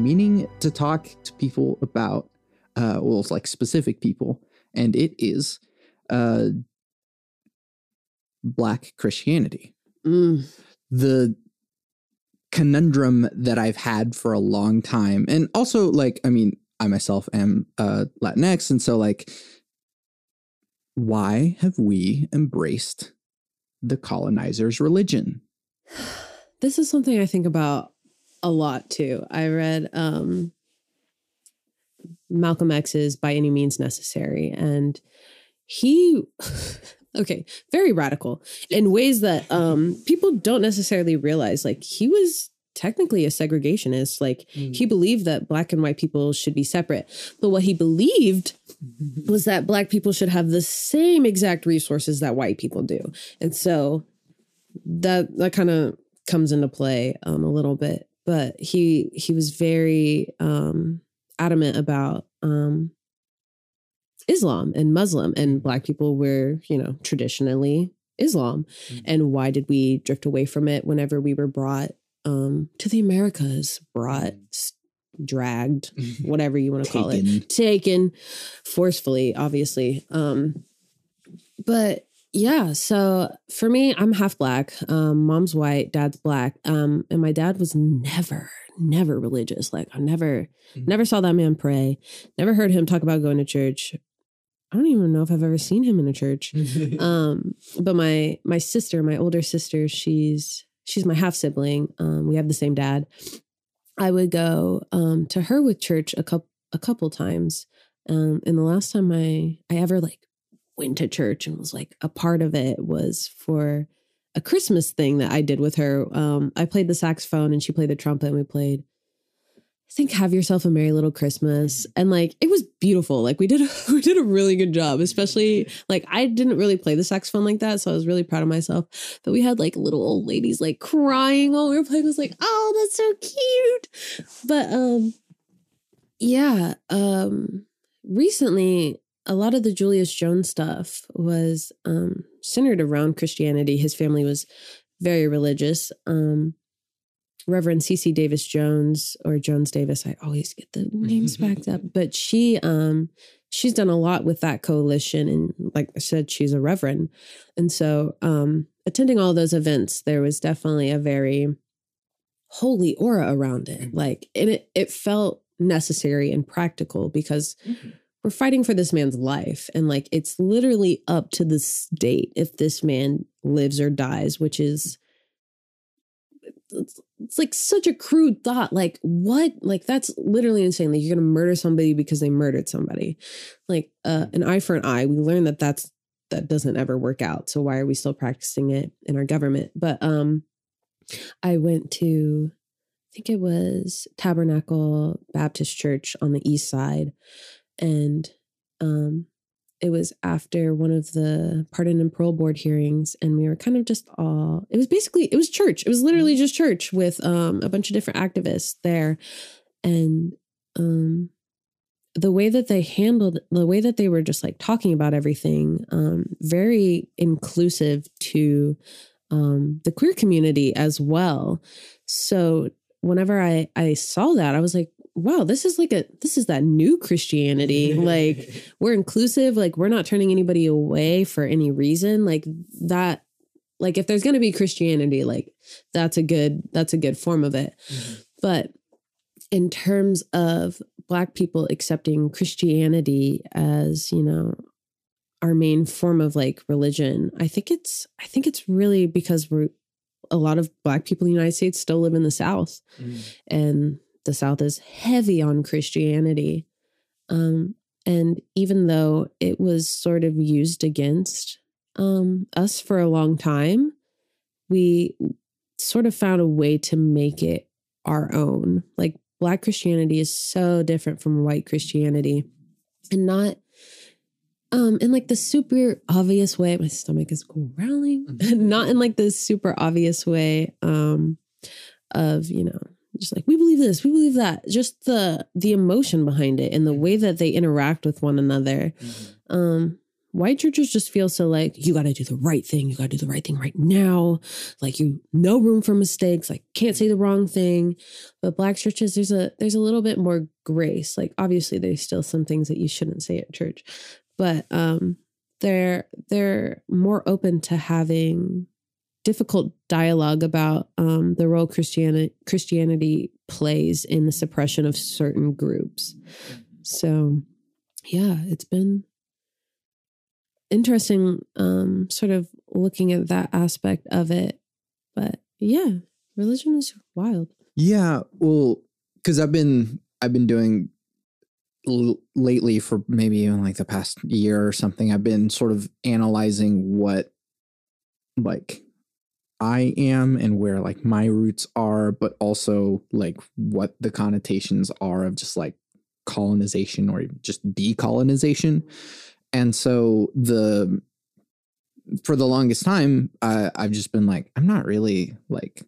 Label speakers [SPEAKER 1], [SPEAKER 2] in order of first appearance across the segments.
[SPEAKER 1] that I've been meaning to talk to people about, uh, well, it's like specific people, and it is uh, Black Christianity.
[SPEAKER 2] Mm.
[SPEAKER 1] The conundrum that I've had for a long time, and also like, I mean, I myself am uh, Latinx, and so like, why have we embraced the colonizer's religion?
[SPEAKER 2] This is something I think about a lot too. I read um, Malcolm X's By Any Means Necessary, and he, okay, very radical in ways that um, people don't necessarily realize. Like, he was technically a segregationist. Like, he believed that black and white people should be separate. But what he believed was that black people should have the same exact resources that white people do. And so that that kind of comes into play um, a little bit but he he was very um adamant about um islam and muslim and black people were you know traditionally islam
[SPEAKER 1] Mhm.
[SPEAKER 2] and why did we drift away from it whenever we were brought um to the americas brought s- dragged whatever you want to call it
[SPEAKER 1] Taken.
[SPEAKER 2] taken forcefully obviously um but yeah so for me i'm half black um mom's white dad's black um and my dad was never never religious like i never
[SPEAKER 1] Mhm.
[SPEAKER 2] never saw that man pray never heard him talk about going to church i don't even know if i've ever seen him in a church um but my my sister my older sister she's she's my half sibling um we have the same dad i would go um to her with church a couple a couple times um and the last time i i ever like went to church and was like a part of it was for a christmas thing that i did with her um i played the saxophone and she played the trumpet and we played I think have yourself a merry little Christmas. And like it was beautiful. Like we did a, we did a really good job, especially like I didn't really play the saxophone like that, so I was really proud of myself. But we had like little old ladies like crying while we were playing. I was like, "Oh, that's so cute." But um yeah, um recently a lot of the Julius Jones stuff was um centered around Christianity. His family was very religious. Um Reverend Cece Davis Jones or Jones Davis. I always get the names backed up, but she um she's done a lot with that coalition and like I said she's a reverend. And so um attending all those events there was definitely a very holy aura around it. Like and it it felt necessary and practical because we're fighting for this man's life and like it's literally up to the state if this man lives or dies, which is it's, it's like such a crude thought. Like, what? Like, that's literally insane. Like, you're gonna murder somebody because they murdered somebody. Like, uh, an eye for an eye. We learned that that's that doesn't ever work out. So why are we still practicing it in our government? But um, I went to, I think it was Tabernacle Baptist Church on the east side, and um, it was after one of the pardon and parole board hearings and we were kind of just all it was basically it was church. It was literally just church with um a bunch of different activists there. And um the way that they handled the way that they were just like talking about everything um very inclusive to um the queer community as well. So whenever i i saw that i was like wow this is like a this is that new christianity. Like we're inclusive. Like we're not turning anybody away for any reason. Like that like if there's going to be christianity like that's a good that's a good form of it. Mm-hmm. But in terms of black people accepting christianity as you know our main form of like religion i think it's i think it's really because we're a lot of black people in the united states still live in the south. Mm-hmm. And the south is heavy on christianity um and even though it was sort of used against um, us for a long time, we sort of found a way to make it our own. Like Black Christianity is so different from white Christianity, and not um in like the super obvious way. My stomach is growling. not in like the super obvious way um of you know just like we believe this we believe that. Just the the emotion behind it and the way that they interact with one another. Um white churches just feel so like you got to do the right thing you got to do the right thing right now. Like you no room for mistakes like can't say the wrong thing. But black churches there's a there's a little bit more grace. Like obviously there's still some things that you shouldn't say at church but um they're they're more open to having difficult dialogue about um, the role Christianity Christianity plays in the suppression of certain groups. So, yeah, it's been interesting, um, sort of looking at that aspect of it. But yeah, religion is wild.
[SPEAKER 1] Yeah, well, because I've been I've been doing l- lately for maybe even like the past year or something. I've been sort of analyzing what like I am and where like my roots are, but also like what the connotations are of just like colonization or just decolonization. And so the for the longest time, I, I've just been like, I'm not really like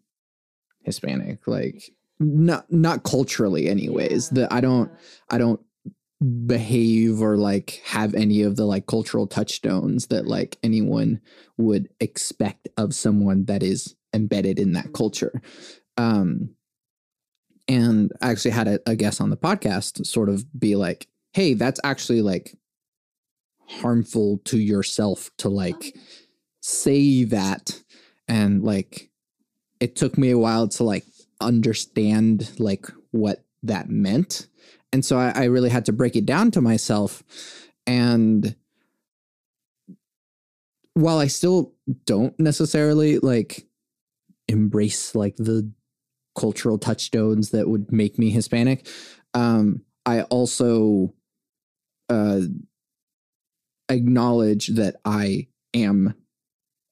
[SPEAKER 1] Hispanic, like not not culturally, anyways. That I don't I don't behave or like have any of the like cultural touchstones that like anyone would expect of someone that is embedded in that culture. Um, and I actually had a, a guest on the podcast sort of be like, hey, that's actually like harmful to yourself to like say that. And like, it took me a while to like understand like what that meant and so I, I really had to break it down to myself. And while i still don't necessarily like embrace like the cultural touchstones that would make me hispanic um i also uh acknowledge that i am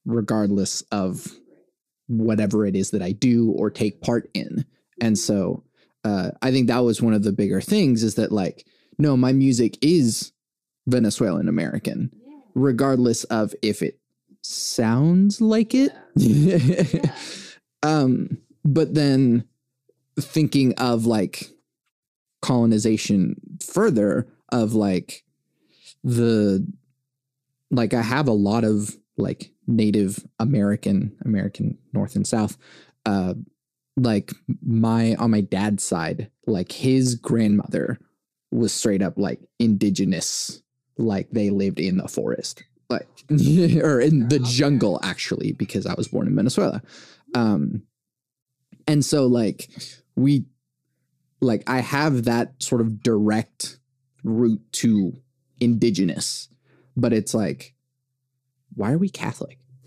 [SPEAKER 1] regardless of whatever it is that i do or take part in. And so uh, I think that was one of the bigger things is that like, no, my music is Venezuelan American, regardless of if it sounds like it. Yeah. um, but then thinking of like colonization further of like the like I have a lot of like Native American American North and South uh like my on my dad's side, like his grandmother was straight up like indigenous, like they lived in the forest, like or in the jungle actually, because I was born in Venezuela. Um, and so like we like I have that sort of direct route to indigenous, but it's like, why are we Catholic?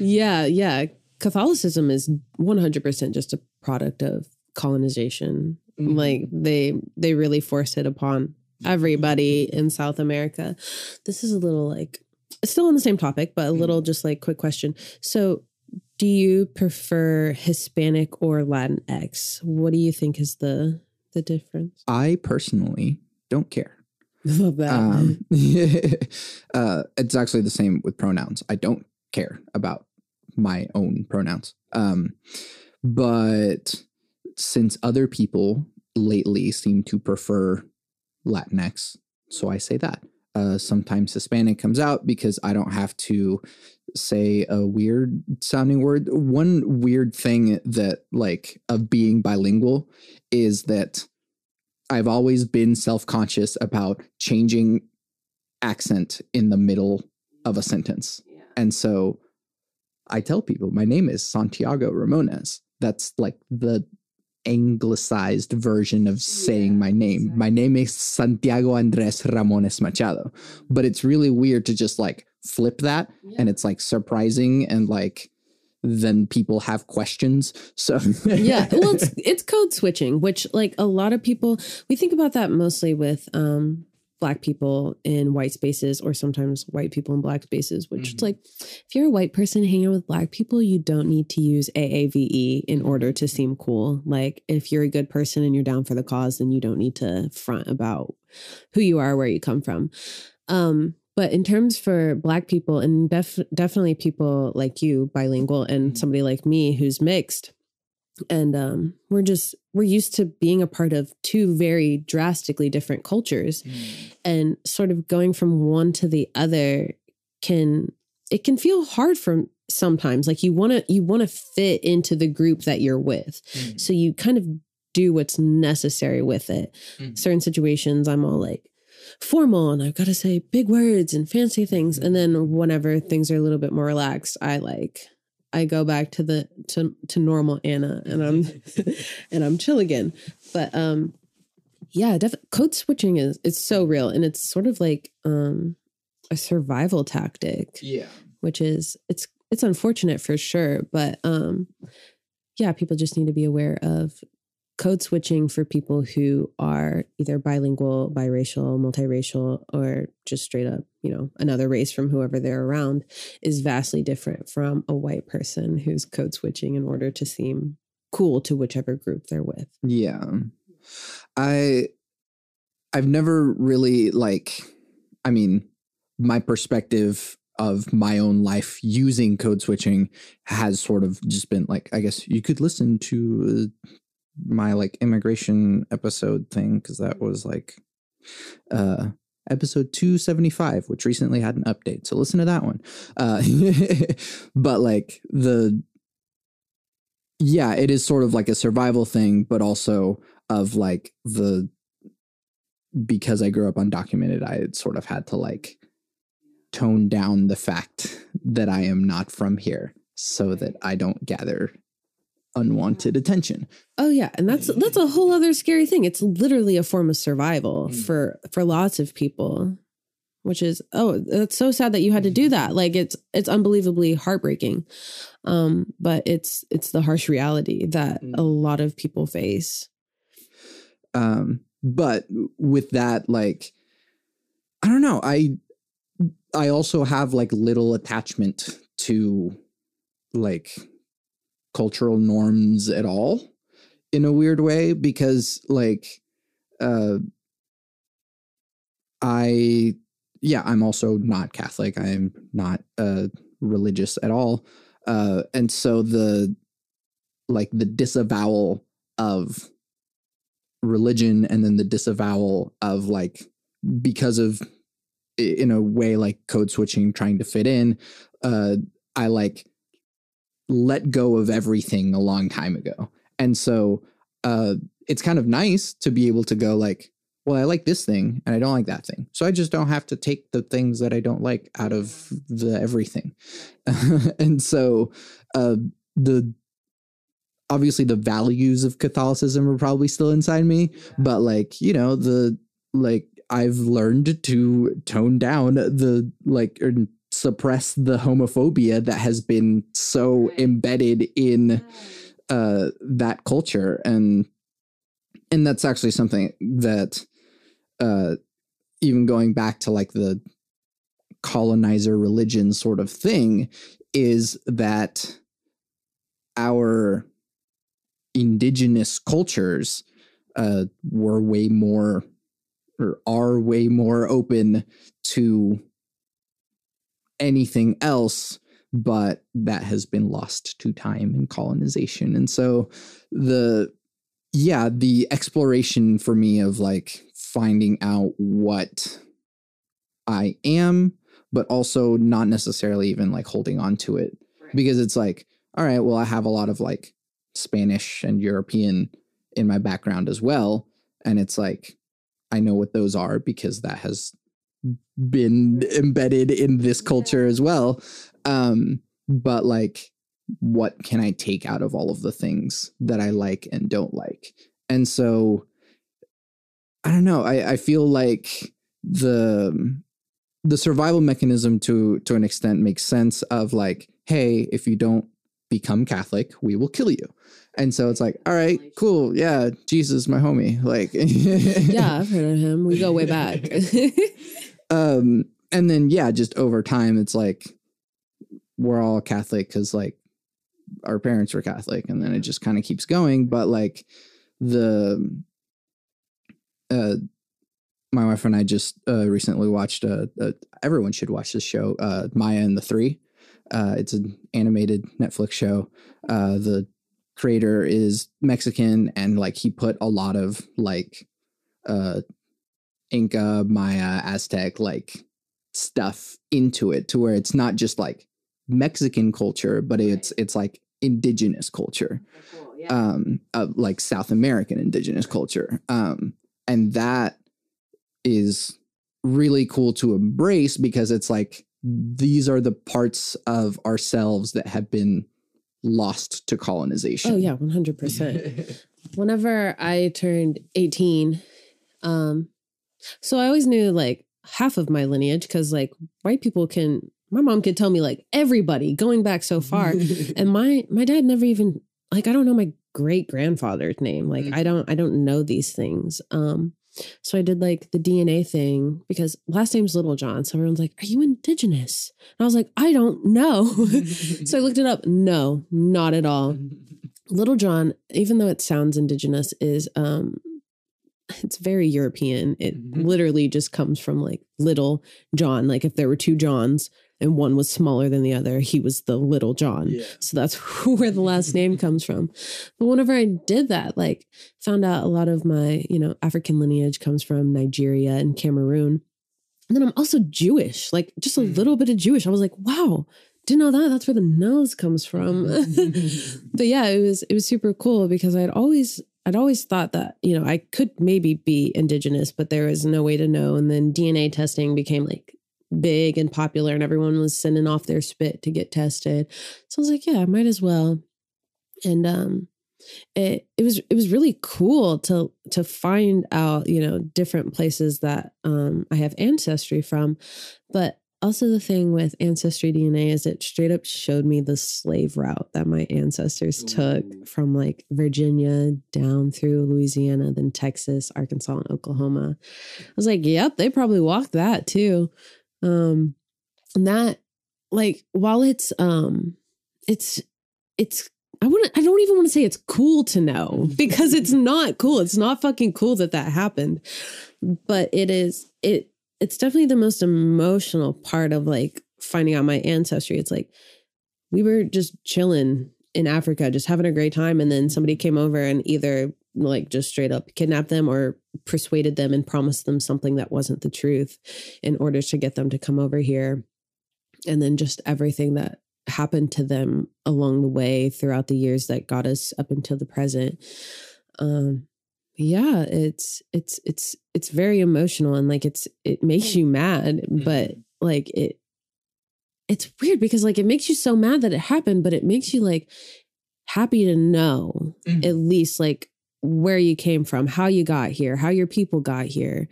[SPEAKER 2] yeah, yeah. Catholicism is 100% just a product of colonization. Mm-hmm. Like they they really force it upon everybody in South America. This is a little like still on the same topic, but a little mm-hmm. just like quick question. So, do you prefer Hispanic or Latinx? What do you think is the the difference?
[SPEAKER 1] I personally don't care.
[SPEAKER 2] Love that. Um,
[SPEAKER 1] uh, it's actually the same with pronouns. I don't care about my own pronouns. Um, but since other people lately seem to prefer Latinx, so I say that. Uh, sometimes Hispanic comes out because I don't have to say a weird sounding word. One weird thing that, like, of being bilingual is that I've always been self conscious about changing accent in the middle of a sentence. Yeah. And so I tell people my name is Santiago Ramones. That's like the anglicized version of saying yeah, my name. Exactly. My name is Santiago Andres Ramones Machado. But it's really weird to just like flip that yeah. and it's like surprising and like then people have questions. So
[SPEAKER 2] yeah, well, it's it's code switching, which like a lot of people we think about that mostly with um black people in white spaces or sometimes white people in black spaces which mm-hmm. it's like if you're a white person hanging with black people you don't need to use aave in order to seem cool like if you're a good person and you're down for the cause then you don't need to front about who you are where you come from um but in terms for black people and def- definitely people like you bilingual and mm-hmm. somebody like me who's mixed and um, we're just we're used to being a part of two very drastically different cultures
[SPEAKER 1] Mm.
[SPEAKER 2] and sort of going from one to the other can it can feel hard for sometimes like you want to you want to fit into the group that you're with
[SPEAKER 1] Mm.
[SPEAKER 2] so you kind of do what's necessary with it
[SPEAKER 1] Mhm.
[SPEAKER 2] certain situations i'm all like formal and i've got to say big words and fancy things and then whenever things are a little bit more relaxed i like i go back to the to to normal anna and i'm and i'm chill again but um yeah def- code switching is it's so real and it's sort of like um a survival tactic
[SPEAKER 1] Yeah.
[SPEAKER 2] which is it's it's unfortunate for sure but um yeah people just need to be aware of code switching for people who are either bilingual biracial multiracial or just straight up you know another race from whoever they're around is vastly different from a white person who's code switching in order to seem cool to whichever group they're with
[SPEAKER 1] Yeah. I I've never really like I mean, my perspective of my own life using code switching has sort of just been like I guess you could listen to my like immigration episode thing cuz that was like uh episode 275 which recently had an update so listen to that one. Uh but like the yeah it is sort of like a survival thing but also of like the because I grew up undocumented, I sort of had to like tone down the fact that I am not from here so that I don't gather unwanted attention.
[SPEAKER 2] Oh yeah, and that's that's a whole other scary thing. It's literally a form of survival
[SPEAKER 1] Mm.
[SPEAKER 2] for for lots of people, which is oh, that's so sad that you had to do that. Like it's it's unbelievably heartbreaking. Um, but it's it's the harsh reality that
[SPEAKER 1] Mm.
[SPEAKER 2] a lot of people face.
[SPEAKER 1] Um, but with that, like, I don't know, I I also have like little attachment to like cultural norms at all in a weird way because like uh I yeah, I'm also not Catholic. I'm not uh religious at all. Uh and so the like the disavowal of religion and then the disavowal of like because of in a way like code switching trying to fit in uh i like let go of everything a long time ago. And so uh it's kind of nice to be able to go like well i like this thing and i don't like that thing. So i just don't have to take the things that i don't like out of the everything. And so uh the obviously the values of catholicism are probably still inside me but like you know the like i've learned to tone down the like or suppress the homophobia that has been so embedded in uh that culture. And and that's actually something that uh even going back to like the colonizer religion sort of thing is that our indigenous cultures uh, were way more or are way more open to anything else but that has been lost to time and colonization. And so the yeah the exploration for me of like finding out what i am but also not necessarily even like holding on to it. Because it's like all right well i have a lot of like spanish and european in my background as well. And it's like i know what those are because that has been embedded in this culture as well. Um but like what can i take out of all of the things that i like and don't like? And so i don't know. I i feel like the the survival mechanism to to an extent makes sense of like hey if you don't become catholic we will kill you. And so it's like all right cool. Yeah jesus my homie. Like
[SPEAKER 2] yeah, I've heard of him. We go way back.
[SPEAKER 1] um and then yeah just over time it's like we're all catholic because like our parents were catholic and then it just kind of keeps going but like the uh my wife and i just uh recently watched uh, uh everyone should watch this show uh maya and the three. Uh it's an animated netflix show. Uh the creator is Mexican and like he put a lot of like uh Inca, Maya, Aztec like stuff into it to where it's not just like Mexican culture, but it's it's like indigenous culture. Um uh, like South American indigenous culture. Um and that is really cool to embrace because it's like these are the parts of ourselves that have been lost to colonization.
[SPEAKER 2] Oh yeah, one hundred percent. Whenever I turned eighteen, um, so I always knew like half of my lineage because like white people can. My mom could tell me like everybody going back so far, and my my dad never even like I don't know my great grandfather's name. Like I don't I don't know these things. Um, so I did like the DNA thing because last name's Little John. So everyone's like, Are you indigenous? And I was like, I don't know. so I looked it up. No, not at all. Little John, even though it sounds indigenous, is um it's very European. It literally just comes from like little John. Like if there were two Johns and one was smaller than the other, he was the little John.
[SPEAKER 1] Yeah.
[SPEAKER 2] So that's where the last name comes from. But whenever I did that, like found out a lot of my, you know, African lineage comes from Nigeria and Cameroon. And then I'm also Jewish, like just a
[SPEAKER 1] Mm.
[SPEAKER 2] little bit of Jewish. I was like, wow, didn't know that. That's where the nose comes from. but yeah, it was it was super cool because I'd always I'd always thought that, you know, I could maybe be indigenous, but there was no way to know. And then DNA testing became like big and popular and everyone was sending off their spit to get tested. So I was like, yeah, I might as well. And um it it was it was really cool to to find out, you know, different places that um I have ancestry from. But also the thing with ancestry DNA is it straight up showed me the slave route that my ancestors took from like Virginia down through Louisiana, then Texas, Arkansas, and Oklahoma. I was like, yep, they probably walked that too. Um and that like while it's um it's it's I wouldn't I don't even want to say it's cool to know because it's not cool. It's not fucking cool that that happened. But it is it it's definitely the most emotional part of like finding out my ancestry. It's like we were just chilling in Africa, just having a great time and then somebody came over and either like just straight up kidnapped them or persuaded them and promised them something that wasn't the truth in order to get them to come over here. And then just everything that happened to them along the way throughout the years that got us up until the present. Um yeah, it's it's it's it's very emotional and like it's it makes you mad, but like it it's weird because like it makes you so mad that it happened, but it makes you like happy to know
[SPEAKER 1] Mhm.
[SPEAKER 2] at least like where you came from, how you got here, how your people got here.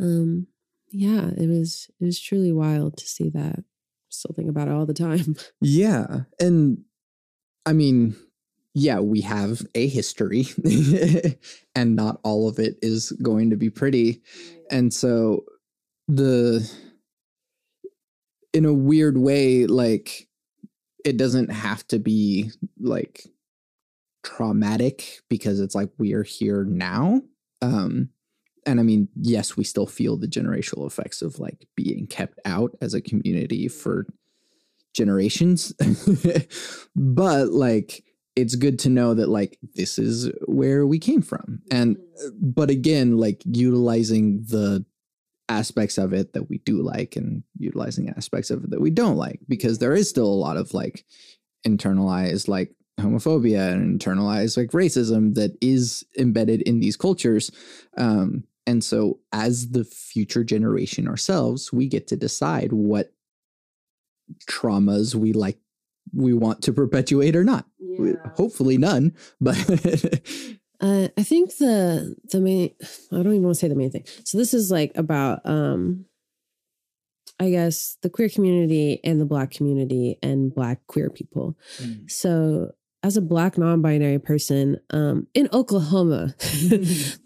[SPEAKER 2] Um yeah, it was it was truly wild to see that. Still think about it all the time.
[SPEAKER 1] Yeah. And I mean, yeah, we have a history and not all of it is going to be pretty. And so the in a weird way like it doesn't have to be like traumatic because it's like we are here now. Um and I mean, yes, we still feel the generational effects of like being kept out as a community for generations. but like it's good to know that like this is where we came from. And but again, like utilizing the aspects of it that we do like and utilizing aspects of it that we don't like because there is still a lot of like internalized like homophobia and internalized like racism that is embedded in these cultures um and so as the future generation ourselves we get to decide what traumas we like we want to perpetuate or not We- hopefully none but
[SPEAKER 2] Uh, I think the the main I don't even want to say the main thing. So this is like about um I guess the queer community and the black community and black queer people. So as a black non-binary person um in Oklahoma,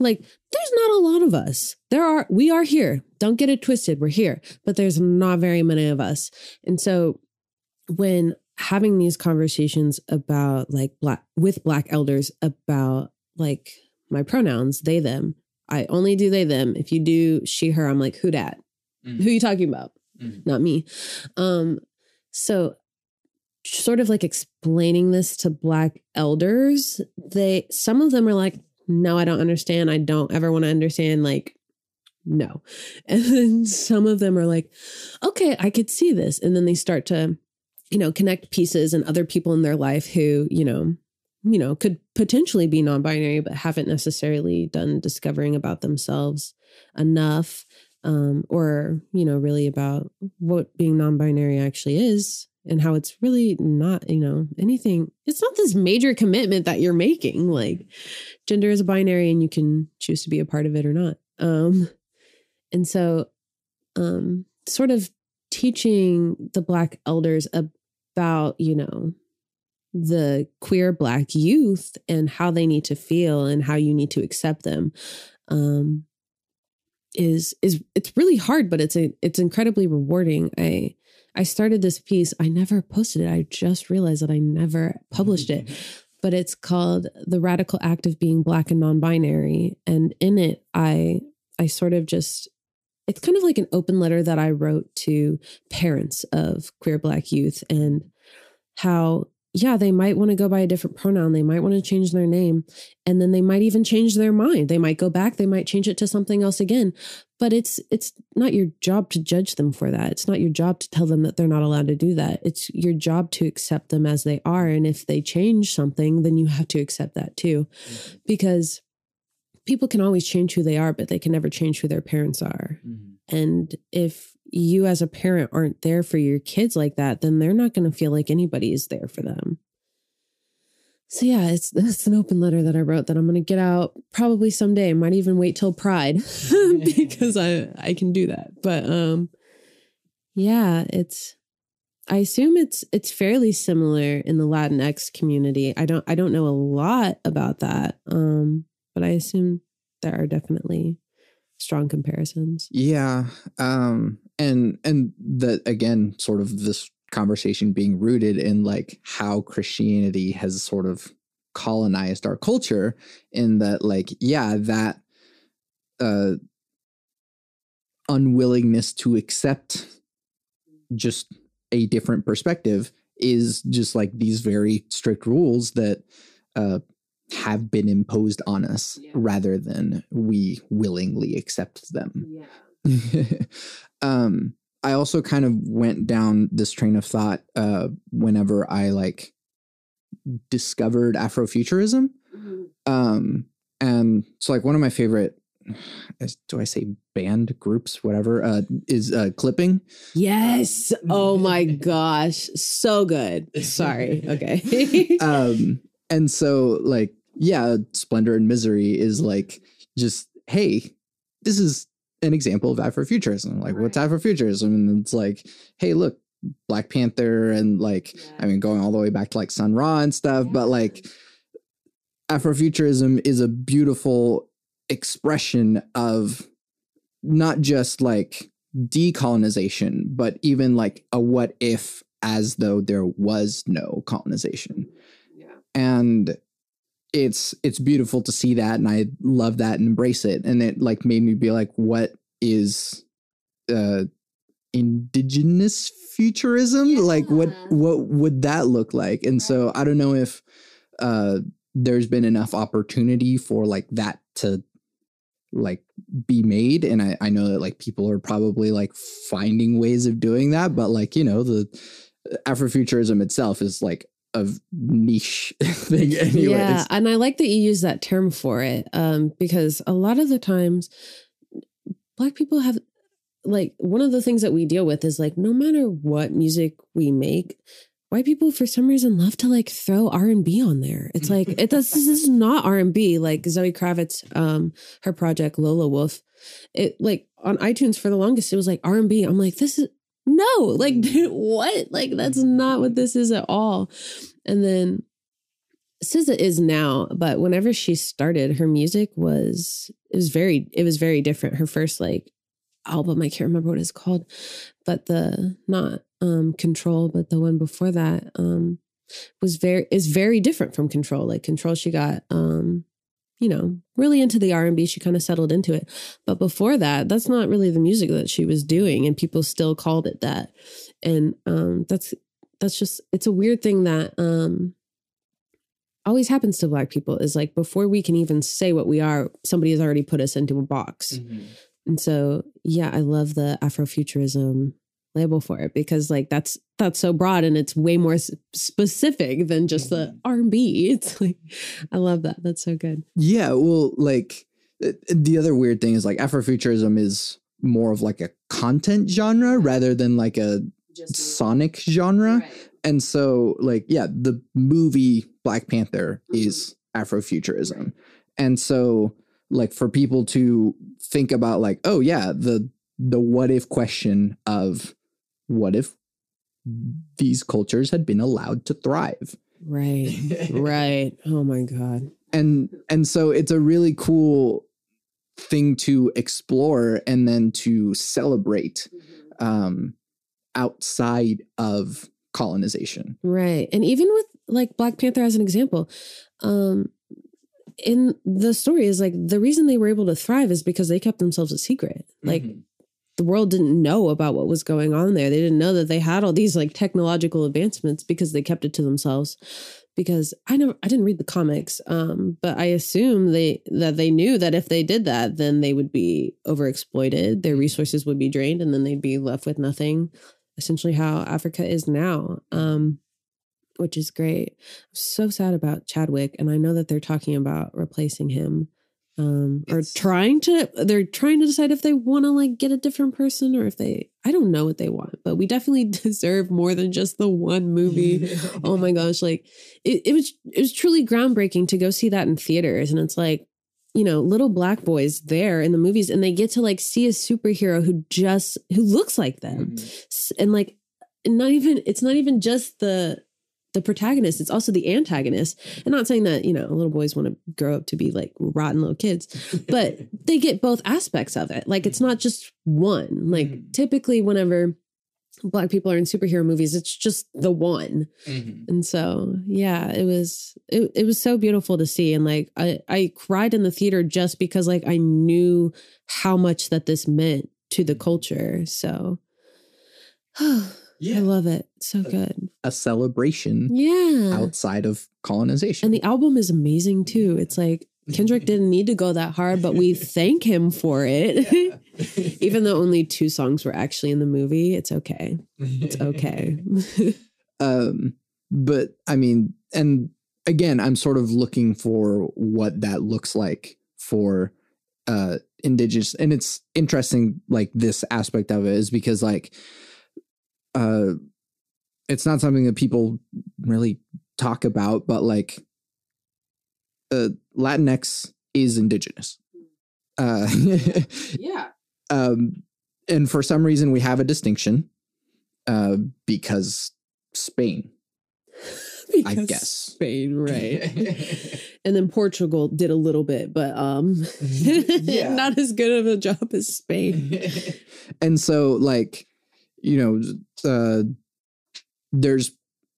[SPEAKER 2] like there's not a lot of us. There are we are here. Don't get it twisted. We're here, but there's not very many of us. And so when having these conversations about like black with black elders about like my pronouns, they, them. I only do they, them. If you do she, her, I'm like, who dat?
[SPEAKER 1] Mm.
[SPEAKER 2] Who you talking about?
[SPEAKER 1] Mhm.
[SPEAKER 2] Not me. Um, so sort of like explaining this to black elders, they some of them are like, "No, I don't understand. I don't ever want to understand." Like, no. And then some of them are like, "Okay, I could see this." And then they start to, you know, connect pieces and other people in their life who, you know, you know, could potentially be non-binary but haven't necessarily done discovering about themselves enough um, or you know really about what being non-binary actually is and how it's really not you know anything. It's not this major commitment that you're making like gender is a binary and you can choose to be a part of it or not. Um and so um sort of teaching the black elders about you know the queer black youth and how they need to feel and how you need to accept them um is is it's really hard but it's a it's incredibly rewarding. I i started this piece i never posted it i just realized that i never published it but it's called the radical act of being black and non-binary and in it i i sort of just it's kind of like an open letter that i wrote to parents of queer black youth and how yeah, they might want to go by a different pronoun. They might want to change their name. And then they might even change their mind. They might go back, they might change it to something else again. But it's it's not your job to judge them for that. It's not your job to tell them that they're not allowed to do that. It's your job to accept them as they are. And if they change something, then you have to accept that too. Mm-hmm. Because people can always change who they are, but they can never change who their parents are. Mm-hmm. And if you as a parent aren't there for your kids like that, then they're not going to feel like anybody is there for them. So yeah, it's that's an open letter that I wrote that I'm going to get out probably someday. I might even wait till Pride because I I can do that. But um yeah, it's I assume it's it's fairly similar in the Latinx community. I don't I don't know a lot about that. Um but I assume there are definitely strong comparisons.
[SPEAKER 1] Yeah. Um and and that again sort of this conversation being rooted in like how Christianity has sort of colonized our culture in that like yeah that uh unwillingness to accept just a different perspective is just like these very strict rules that uh have been imposed on us yeah. rather than we willingly accept them. Yeah. um I also kind of went down this train of thought uh whenever I like discovered Afrofuturism. Mm-hmm. Um and so like one of my favorite do I say band groups, whatever, uh, is uh, clipping.
[SPEAKER 2] Yes. Oh my gosh. So good. Sorry. Okay.
[SPEAKER 1] um, and so like yeah splendor and misery is like just hey this is an example of afrofuturism like right. what's afrofuturism and it's like hey look black panther and like yeah. i mean going all the way back to like sun ra and stuff yeah. but like afrofuturism is a beautiful expression of not just like decolonization but even like a what if as though there was no colonization. And it's it's beautiful to see that and I love that and embrace it. And it like made me be like, what is uh indigenous futurism? Yeah. Like what what would that look like? And right. so I don't know if uh there's been enough opportunity for like that to like be made and I, I know that like people are probably like finding ways of doing that but like you know the afrofuturism itself is like a niche thing anyways. Yeah,
[SPEAKER 2] and I like that you use that term for it um, because a lot of the times black people have like one of the things that we deal with is like no matter what music we make white people for some reason love to like throw r&b on there. It's like it does this is not r&b like zoe kravitz um her project Lolawolf it like on itunes for the longest it was like r&b i'm like this is no, like what? Like that's not what this is at all. And then SZA is now, but whenever she started, her music was it was very it was very different. Her first like album, I can't remember what it's called, but the not um Control, but the one before that um was very is very different from Control. Like Control, she got um you know, really into the R&B. She kind of settled into it. But before that, that's not really the music that she was doing and people still called it that. And um that's that's just it's a weird thing that um always happens to black people is like before we can even say what we are, somebody has already put us into a box.
[SPEAKER 1] Mm-hmm.
[SPEAKER 2] And so, yeah, I love the Afrofuturism label for it because like that's that's so broad and it's way more specific than just the
[SPEAKER 1] Mhm.
[SPEAKER 2] R&B. It's like I love that. That's so good.
[SPEAKER 1] Yeah, well, like uh, the other weird thing is like Afrofuturism is more of like a content genre rather than like a sonic genre. And so like yeah, the movie Black Panther is Afrofuturism. And so like for people to think about like oh yeah, the the what if question of what if these cultures had been allowed to thrive
[SPEAKER 2] Right. right. Oh my god.
[SPEAKER 1] and and so it's a really cool thing to explore and then to celebrate um outside of colonization
[SPEAKER 2] Right. And even with like Black Panther as an example, um in the story is like the reason they were able to thrive is because they kept themselves a secret. Like the world didn't know about what was going on there. They didn't know that they had all these like technological advancements because they kept it to themselves. Because I never I didn't read the comics, um, but I assume they that they knew that if they did that, then they would be overexploited, their resources would be drained, and then they'd be left with nothing. Essentially how Africa is now. Um, which is great. I'm so sad about Chadwick, and I know that they're talking about replacing him, um,
[SPEAKER 1] It's-
[SPEAKER 2] trying to. They're trying to decide if they want to like get a different person or if they. I don't know what they want, but we definitely deserve more than just the one movie. oh my gosh, like it, it was. It was truly groundbreaking to go see that in theaters, and it's like. You know, little black boys there in the movies, and they get to like see a superhero who just who looks like them s- and like not even it's not even just the the protagonist it's also the antagonist. And not saying that you know little boys want to grow up to be like rotten little kids but they get both aspects of it. Like it's not just one. Like
[SPEAKER 1] Mhm.
[SPEAKER 2] typically whenever black people are in superhero movies it's just the one. And so yeah it was it, it was so beautiful to see. And like i i cried in the theater just because like i knew how much that this meant to the culture. So I love it. So good.
[SPEAKER 1] a celebration
[SPEAKER 2] Yeah.
[SPEAKER 1] outside of colonization
[SPEAKER 2] And the album is amazing too. It's like Kendrick didn't need to go that hard, but we thank him for it. Even though only two songs were actually in the movie, it's okay. It's okay.
[SPEAKER 1] um but i mean and again i'm sort of looking for what that looks like for uh indigenous and it's interesting like this aspect of it is because like uh it's not something that people really talk about but like uh latinx is indigenous uh
[SPEAKER 2] yeah.
[SPEAKER 1] um and for some reason we have a distinction uh because spain I guess.
[SPEAKER 2] Spain, right. and then Portugal did a little bit, but um
[SPEAKER 1] Yeah.
[SPEAKER 2] not as good of a job as Spain.
[SPEAKER 1] and so like you know uh there's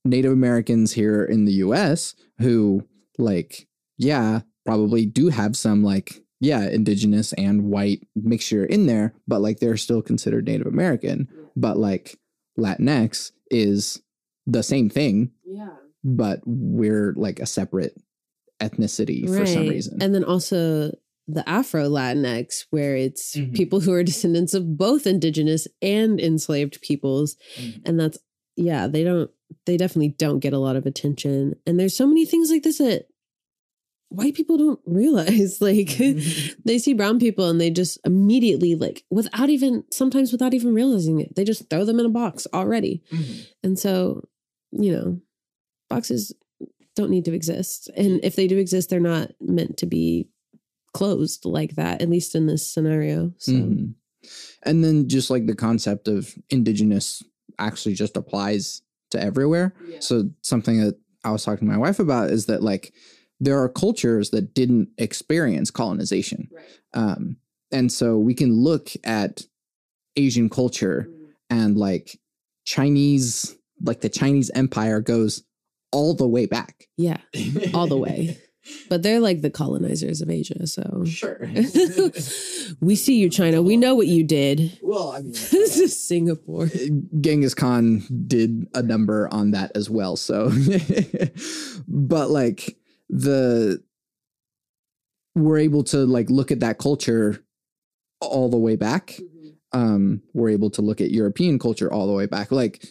[SPEAKER 1] native americans here in the us who like yeah probably do have some like yeah indigenous and white mixture in there but like they're still considered native american. But like latinx is the same thing
[SPEAKER 2] Yeah.
[SPEAKER 1] but we're like a separate ethnicity for some reason.
[SPEAKER 2] And then also the Afro Latinx, where it's
[SPEAKER 1] Mhm.
[SPEAKER 2] people who are descendants of both indigenous and enslaved peoples.
[SPEAKER 1] Mhm.
[SPEAKER 2] And that's, yeah, they don't, they definitely don't get a lot of attention. And there's so many things like this that white people don't realize. Like, they see brown people and they just immediately, like, without even, sometimes without even realizing it, they just throw them in a box already. And so, you know, boxes don't need to exist. And if they do exist, they're not meant to be closed like that, at least in this scenario. So,
[SPEAKER 1] Mhm. And then just like the concept of indigenous actually just applies to everywhere. So something that I was talking to my wife about is that like there are cultures that didn't experience colonization. Um, and so we can look at Asian culture and like Chinese, like the Chinese empire goes all the way back.
[SPEAKER 2] yeah, all the way. but they're like the colonizers of Asia. So
[SPEAKER 1] Sure.
[SPEAKER 2] we see you, China. We know what you did.
[SPEAKER 1] well, I mean, uh,
[SPEAKER 2] this is Singapore.
[SPEAKER 1] Uh, Genghis Khan did a number on that as well. So, but like the, we're able to like look at that culture all the way back. Mm-hmm. Um, we're able to look at European culture all the way back. Like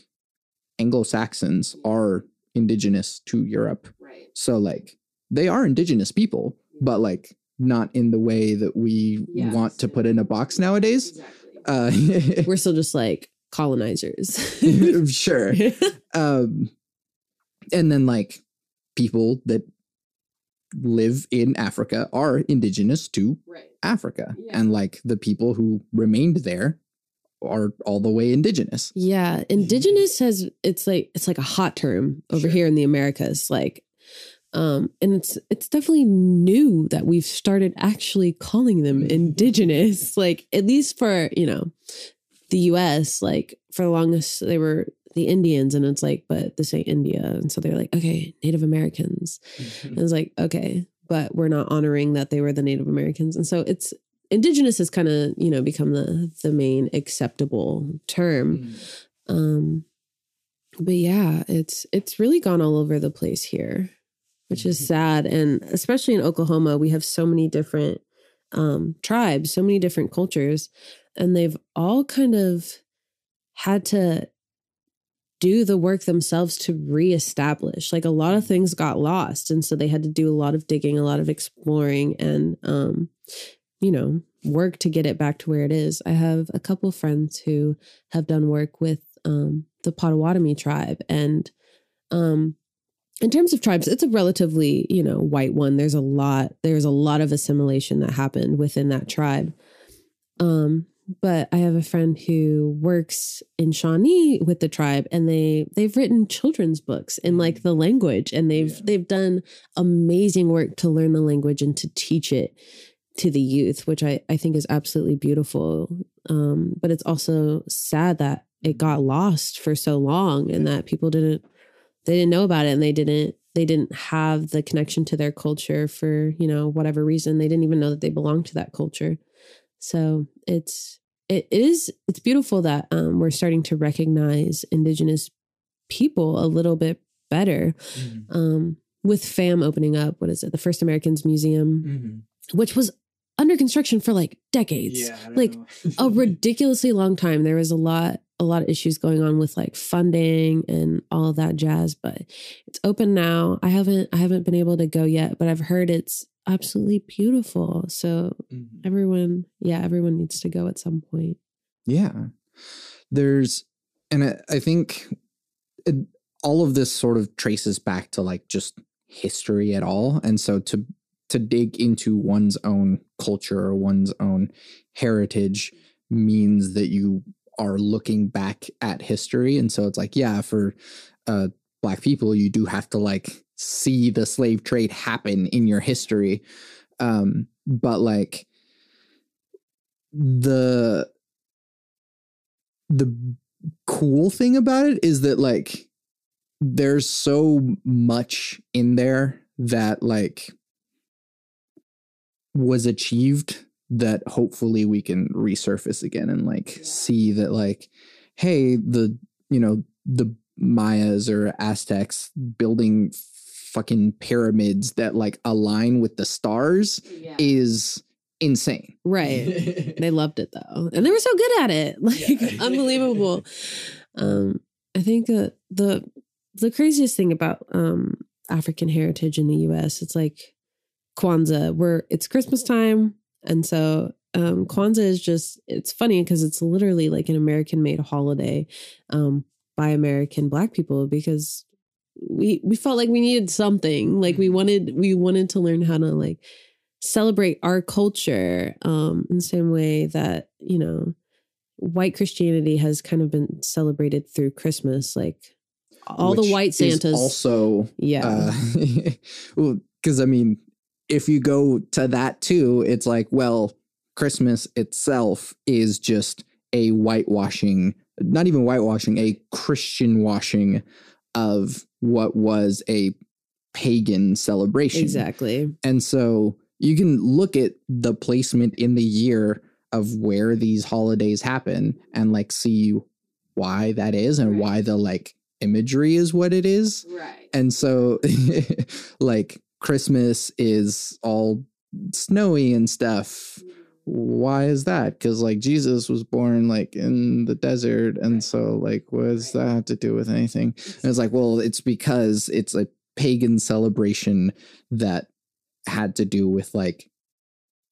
[SPEAKER 1] Anglo Saxons are indigenous to Europe.
[SPEAKER 2] Right.
[SPEAKER 1] So like they are indigenous people, but like not in the way that we
[SPEAKER 2] Yes.
[SPEAKER 1] want to put in a box nowadays. Uh,
[SPEAKER 2] We're still just like colonizers.
[SPEAKER 1] sure. Um, and then like people that live in Africa are indigenous to
[SPEAKER 2] right.
[SPEAKER 1] Africa,
[SPEAKER 2] Yeah.
[SPEAKER 1] and like the people who remained there are all the way indigenous.
[SPEAKER 2] Yeah, indigenous has it's like it's like a hot term over
[SPEAKER 1] Sure.
[SPEAKER 2] here in the Americas, like, um, and it's it's definitely new that we've started actually calling them
[SPEAKER 1] Mhm.
[SPEAKER 2] indigenous, like at least for you know the U.S. Like for the longest they were the Indians, and it's like, but this ain't India, and so they're like, okay, Native Americans, and it's like, okay, but we're not honoring that they were the Native Americans. And so it's indigenous has kind of, you know, become the the main acceptable term. Um but yeah, it's it's really gone all over the place here, which is sad. And especially in Oklahoma, we have so many different um tribes, so many different cultures, and they've all kind of had to do the work themselves to reestablish. Like a lot of things got lost. And so they had to do a lot of digging, a lot of exploring and um, you know, work to get it back to where it is. I have a couple of friends who have done work with um the Potawatomi tribe and um in terms of tribes, it's a relatively, you know, white one. There's a lot, there's a lot of assimilation that happened within that tribe. Um, but I have a friend who works in Shawnee with the tribe and they they've written children's books in like the language and they've
[SPEAKER 1] Yeah.
[SPEAKER 2] they've done amazing work to learn the language and to teach it to the youth, which I, I think is absolutely beautiful. Um, but it's also sad that it got lost for so long and that people didn't they didn't know about it and they didn't they didn't have the connection to their culture for, you know, whatever reason. They didn't even know that they belonged to that culture. So it's it is it's beautiful that um, we're starting to recognize indigenous people a little bit better um, with FAM opening up. What is it? The First Americans Museum, which was under construction for like decades, like a ridiculously long time. There was a lot a lot of issues going on with like funding and all of that jazz, but it's open now. I haven't I haven't been able to go yet, but I've heard it's absolutely beautiful. So mm-hmm. everyone, yeah, everyone needs to go at some point.
[SPEAKER 1] Yeah. There's, and I, I think it, all of this sort of traces back to like just history at all. And so to, to dig into one's own culture or one's own heritage means that you are looking back at history. And so it's like, yeah, for uh, Black people, you do have to like see the slave trade happen in your history. Um, but like the the cool thing about it is that like there's so much in there that like was achieved that hopefully we can resurface again and like see that like hey the you know the mayas or aztecs building fucking pyramids that like align with the stars is insane
[SPEAKER 2] Right. They loved it though. And they were so good at it. Like
[SPEAKER 1] Yeah.
[SPEAKER 2] unbelievable. Um I think uh, the the craziest thing about um African heritage in the US it's like Kwanzaa where it's Christmas time. And so um Kwanzaa is just it's funny because it's literally like an American made holiday um by American black people because we we felt like we needed something. Like we wanted we wanted to learn how to like celebrate our culture um in the same way that you know white christianity has kind of been celebrated through christmas like all the white santas
[SPEAKER 1] also
[SPEAKER 2] yeah.
[SPEAKER 1] uh well because i mean if you go to that too it's like well christmas itself is just a whitewashing not even whitewashing a christian washing of what was a pagan celebration.
[SPEAKER 2] Exactly.
[SPEAKER 1] And so you can look at the placement in the year of where these holidays happen and like see why that is and
[SPEAKER 2] Right.
[SPEAKER 1] why the like imagery is what it is.
[SPEAKER 2] Right.
[SPEAKER 1] And so like Christmas is all snowy and stuff. Why is that? Because like Jesus was born like in the desert. And so like what does that have to do with anything? And it's like, well, it's because it's a pagan celebration that had to do with like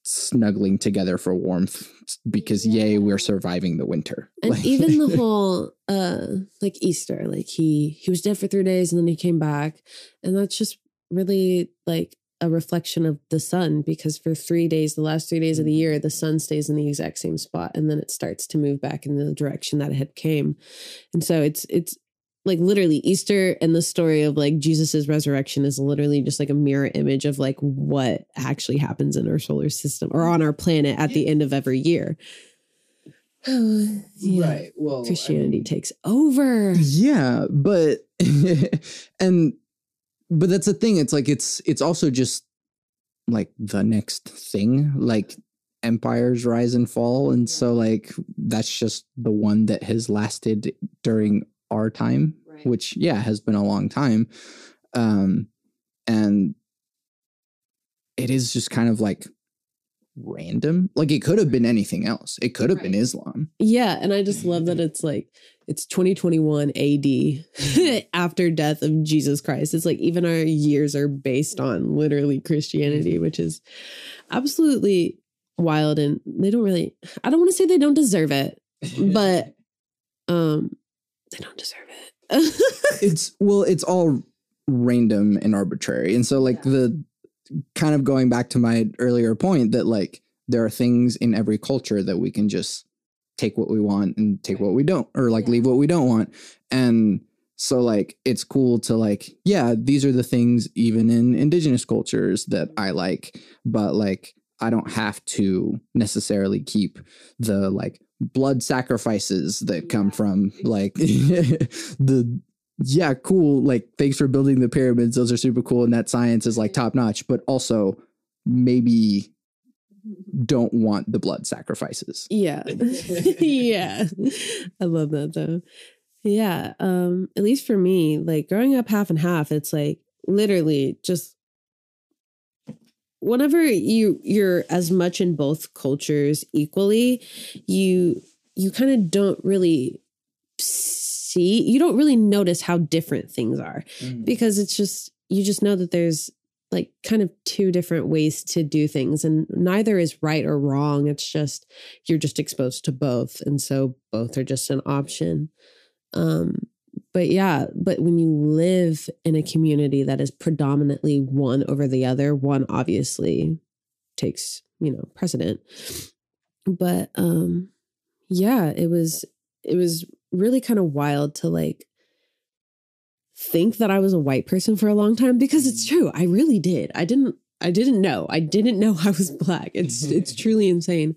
[SPEAKER 1] snuggling together for warmth because yay, we're surviving the winter.
[SPEAKER 2] And
[SPEAKER 1] Like-
[SPEAKER 2] even the whole uh like Easter, like he he was dead for 3 days and then he came back and that's just really like a reflection of the sun because for 3 days the last 3 days of the mm-hmm. year the sun stays in the exact same spot and then it starts to move back in the direction that it had came. And so it's it's like literally Easter and the story of like Jesus's resurrection is literally just like a mirror image of like what actually happens in our solar system or on our planet at the end of every year. Yeah.
[SPEAKER 1] Well,
[SPEAKER 2] Christianity takes over.
[SPEAKER 1] Yeah, but and but that's the thing. It's like it's it's also just like the next thing. Like empires rise and fall, and so like that's just the one that has lasted during our time,
[SPEAKER 2] Right.
[SPEAKER 1] which yeah has been a long time. Um, and it is just kind of like random. Like it could have been anything else. It could have been Islam.
[SPEAKER 2] Yeah, and I just love that mm-hmm. it's like it's 2021 AD mm-hmm. after death of Jesus Christ. It's like even our years are based on literally Christianity, mm-hmm. which is absolutely wild and they don't really I don't want to say they don't deserve it, but um they don't deserve it.
[SPEAKER 1] it's well it's all random and arbitrary and so like
[SPEAKER 2] Yeah.
[SPEAKER 1] the kind of going back to my earlier point that like there are things in every culture that we can just take what we want and take what we don't or like
[SPEAKER 2] Yeah.
[SPEAKER 1] leave what we don't want. And so like it's cool to like yeah these are the things even in indigenous cultures that i mm-hmm. like but like i don't have to necessarily keep the like blood sacrifices that come from like the yeah cool like thanks for building the pyramids those are super cool and that science is like top notch but also maybe don't want the blood sacrifices
[SPEAKER 2] Yeah. yeah. I love that though. Yeah. Um, at least for me, like growing up half and half, it's like literally just whenever you you're as much in both cultures equally, you you kind of don't really see you don't really notice how different things are because it's just you just know that there's like kind of two different ways to do things and neither is right or wrong it's just you're just exposed to both and so both are just an option. Um but yeah but when you live in a community that is predominantly one over the other one obviously takes you know precedent. But um yeah it was it was really kind of wild to like think that I was a white person for a long time because it's true. I really did. I didn't I didn't know. I didn't know I was black. It's it's truly insane.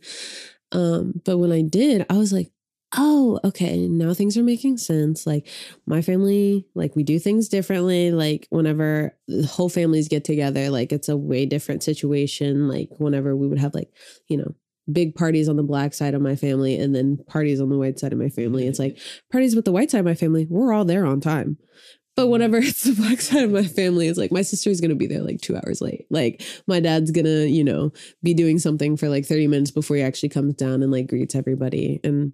[SPEAKER 2] Um but when I did, I was like, "Oh, okay, now things are making sense. Like my family, like we do things differently. Like whenever the whole families get together, like it's a way different situation. Like whenever we would have like, you know, big parties on the black side of my family and then parties on the white side of my family. It's like parties with the white side of my family, we're all there on time. But whenever it's the black side of my family, it's like my sister's gonna be there like two hours late. Like my dad's gonna, you know, be doing something for like 30 minutes before he actually comes down and like greets everybody. And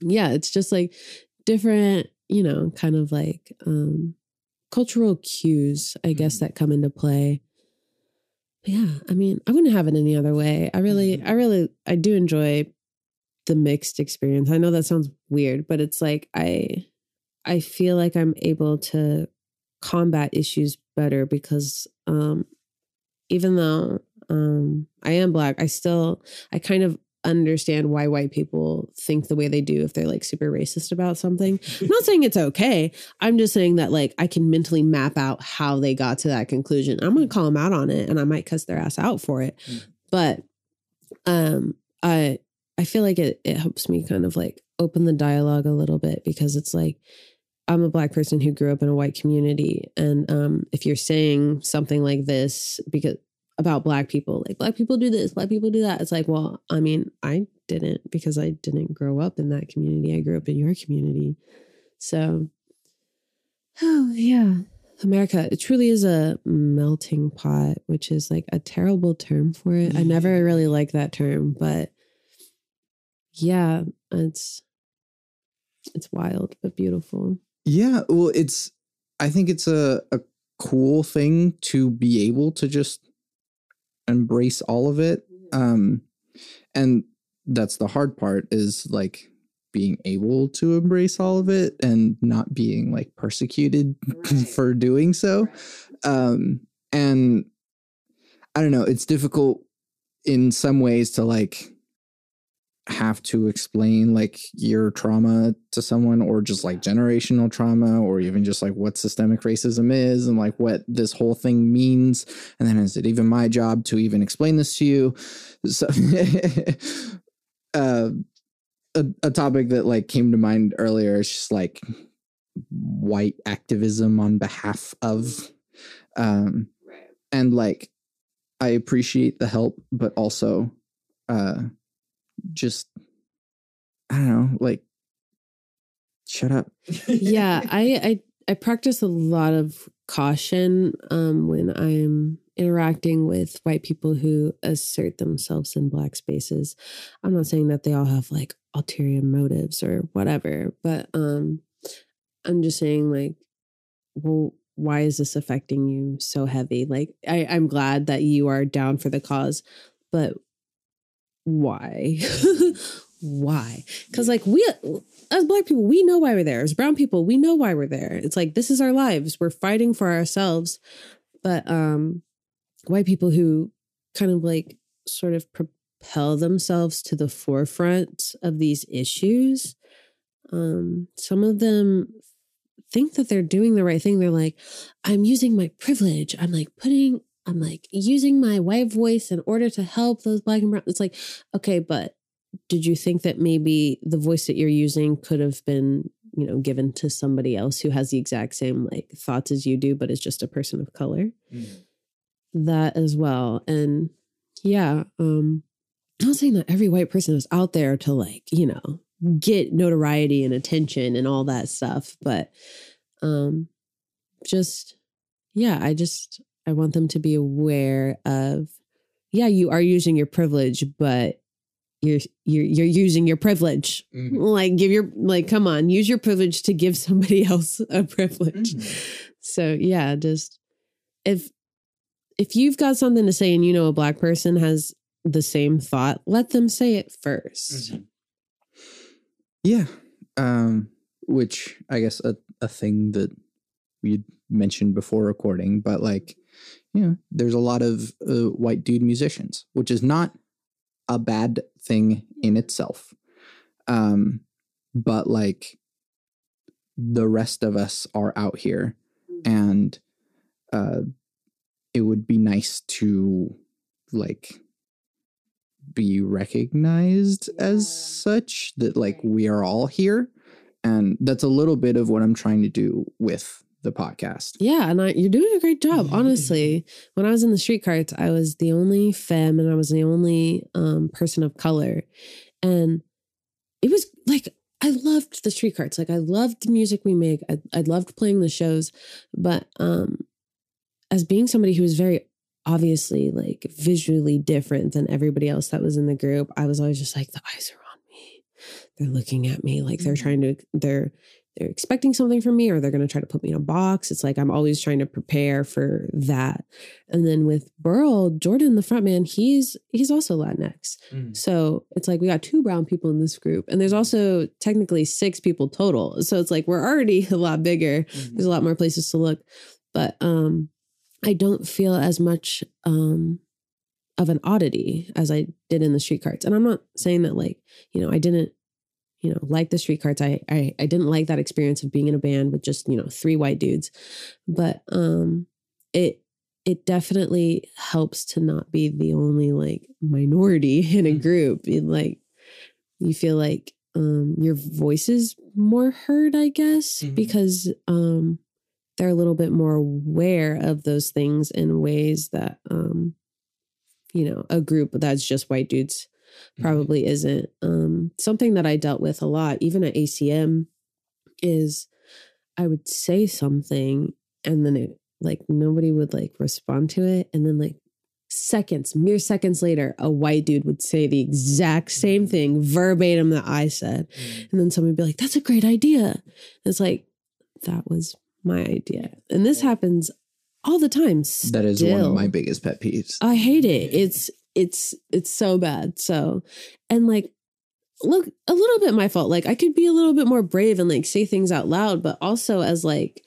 [SPEAKER 2] yeah, it's just like different, you know, kind of like um cultural cues, I guess, that come into play. Yeah, I mean, I wouldn't have it any other way. I really, I really, I do enjoy the mixed experience. I know that sounds weird, but it's like I I feel like I'm able to combat issues better because um even though um I am black, I still I kind of understand why white people think the way they do if they're like super racist about something. I'm not saying it's okay. I'm just saying that like I can mentally map out how they got to that conclusion. I'm going to call them out on it and I might cuss their ass out for it.
[SPEAKER 1] Mm.
[SPEAKER 2] But um I I feel like it it helps me kind of like open the dialogue a little bit because it's like I'm a black person who grew up in a white community. And um, if you're saying something like this because about black people, like black people do this, black people do that, it's like, well, I mean, I didn't because I didn't grow up in that community. I grew up in your community. So, oh, yeah. America, it truly is a melting pot, which is like a terrible term for it. I never really like that term, but yeah, it's it's wild but beautiful.
[SPEAKER 1] Yeah, well, it's I think it's a a cool thing to be able to just embrace all of it. Um and that's the hard part is like being able to embrace all of it and not being like persecuted right. for doing so. Um and I don't know, it's difficult in some ways to like have to explain like your trauma to someone or just like generational trauma or even just like what systemic racism is and like what this whole thing means? And then is it even my job to even explain this to you? So uh, a, a topic that like came to mind earlier is just like white activism on behalf of um and like i appreciate the help but also uh just I don't know, like shut up.
[SPEAKER 2] yeah, I I I practice a lot of caution um when I'm interacting with white people who assert themselves in black spaces. I'm not saying that they all have like ulterior motives or whatever, but um I'm just saying like well why is this affecting you so heavy? Like I I'm glad that you are down for the cause, but why? why? Because like we as black people, we know why we're there. As brown people, we know why we're there. It's like this is our lives. We're fighting for ourselves. But um white people who kind of like sort of propel themselves to the forefront of these issues, um, some of them think that they're doing the right thing. They're like, I'm using my privilege. I'm like putting I'm like using my white voice in order to help those black and brown. It's like, okay, but did you think that maybe the voice that you're using could have been, you know, given to somebody else who has the exact same like thoughts as you do, but is just a person of color? Mm-hmm. That as well. And yeah, um, I'm not saying that every white person is out there to like, you know, get notoriety and attention and all that stuff, but um just yeah, I just I want them to be aware of, yeah, you are using your privilege, but you're you're you're using your privilege. Mm-hmm. Like give your like come on, use your privilege to give somebody else a privilege. Mm-hmm. So yeah, just if if you've got something to say and you know a black person has the same thought, let them say it 1st mm-hmm.
[SPEAKER 1] Yeah. Um which I guess a, a thing that we mentioned before recording, but like you know, there's a lot of uh, white dude musicians, which is not a bad thing in itself. Um, but like the rest of us are out here, and uh, it would be nice to like be recognized as such that like we are all here. And that's a little bit of what i'm trying to do with the podcast.
[SPEAKER 2] Yeah, and I, you're doing a great job. Honestly, when I was in the street carts, I was the only femme and I was the only um, person of color, and it was like I loved the street carts. Like I loved the music we make. I, I loved playing the shows, but um, as being somebody who was very obviously like visually different than everybody else that was in the group, I was always just like the eyes are on me. They're looking at me like they're mm-hmm. trying to. They're they're expecting something from me or they're going to try to put me in a box. It's like I'm always trying to prepare for that. And then with Burl, Jordan, the front man, he's he's also Latinx. Mm. So it's like we got two brown people in this group. And there's also technically six people total. So it's like we're already a lot bigger. Mm-hmm. There's a lot more places to look. But um I don't feel as much um of an oddity as I did in the street carts. And I'm not saying that like, you know, I didn't you know, like the street carts. I, I I didn't like that experience of being in a band with just, you know, three white dudes. But um it it definitely helps to not be the only like minority in a mm-hmm. group. It, like you feel like um your voice is more heard i guess
[SPEAKER 1] Mhm.
[SPEAKER 2] because um they're a little bit more aware of those things in ways that um you know a group that's just white dudes Mm-hmm. probably isn't. Um something that i dealt with a lot even at acm is i would say something and then it like nobody would like respond to it and then like seconds mere seconds later a white dude would say the exact same mm-hmm. thing verbatim that i said mm-hmm. and then somebody would be like that's a great idea. And it's like that was my idea and this happens all the time
[SPEAKER 1] That is one of my biggest pet peeves.
[SPEAKER 2] I hate it. It's it's it's so bad. So and like look a little bit my fault. Like I could be a little bit more brave and like say things out loud, but also as like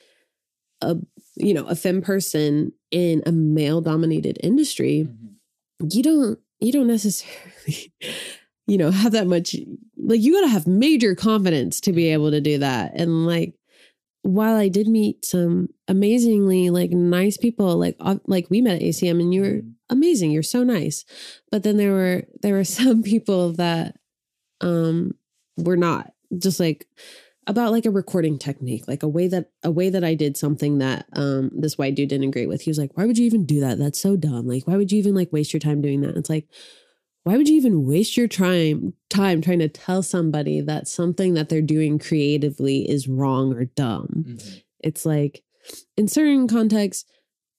[SPEAKER 2] a you know, a femme person in a male dominated industry, mm-hmm. you don't you don't necessarily you know have that much like you got to have major confidence to be mm-hmm. able to do that and like while i did meet some amazingly like nice people like like we met at acm and you were amazing you're so nice. But then there were there were some people that um were not just like about like a recording technique like a way that a way that i did something that um this white dude didn't agree with. He was like why would you even do that? That's so dumb. Like why would you even like waste your time doing that? It's like why would you even waste your time time trying to tell somebody that something that they're doing creatively is wrong or dumb? It's like in certain contexts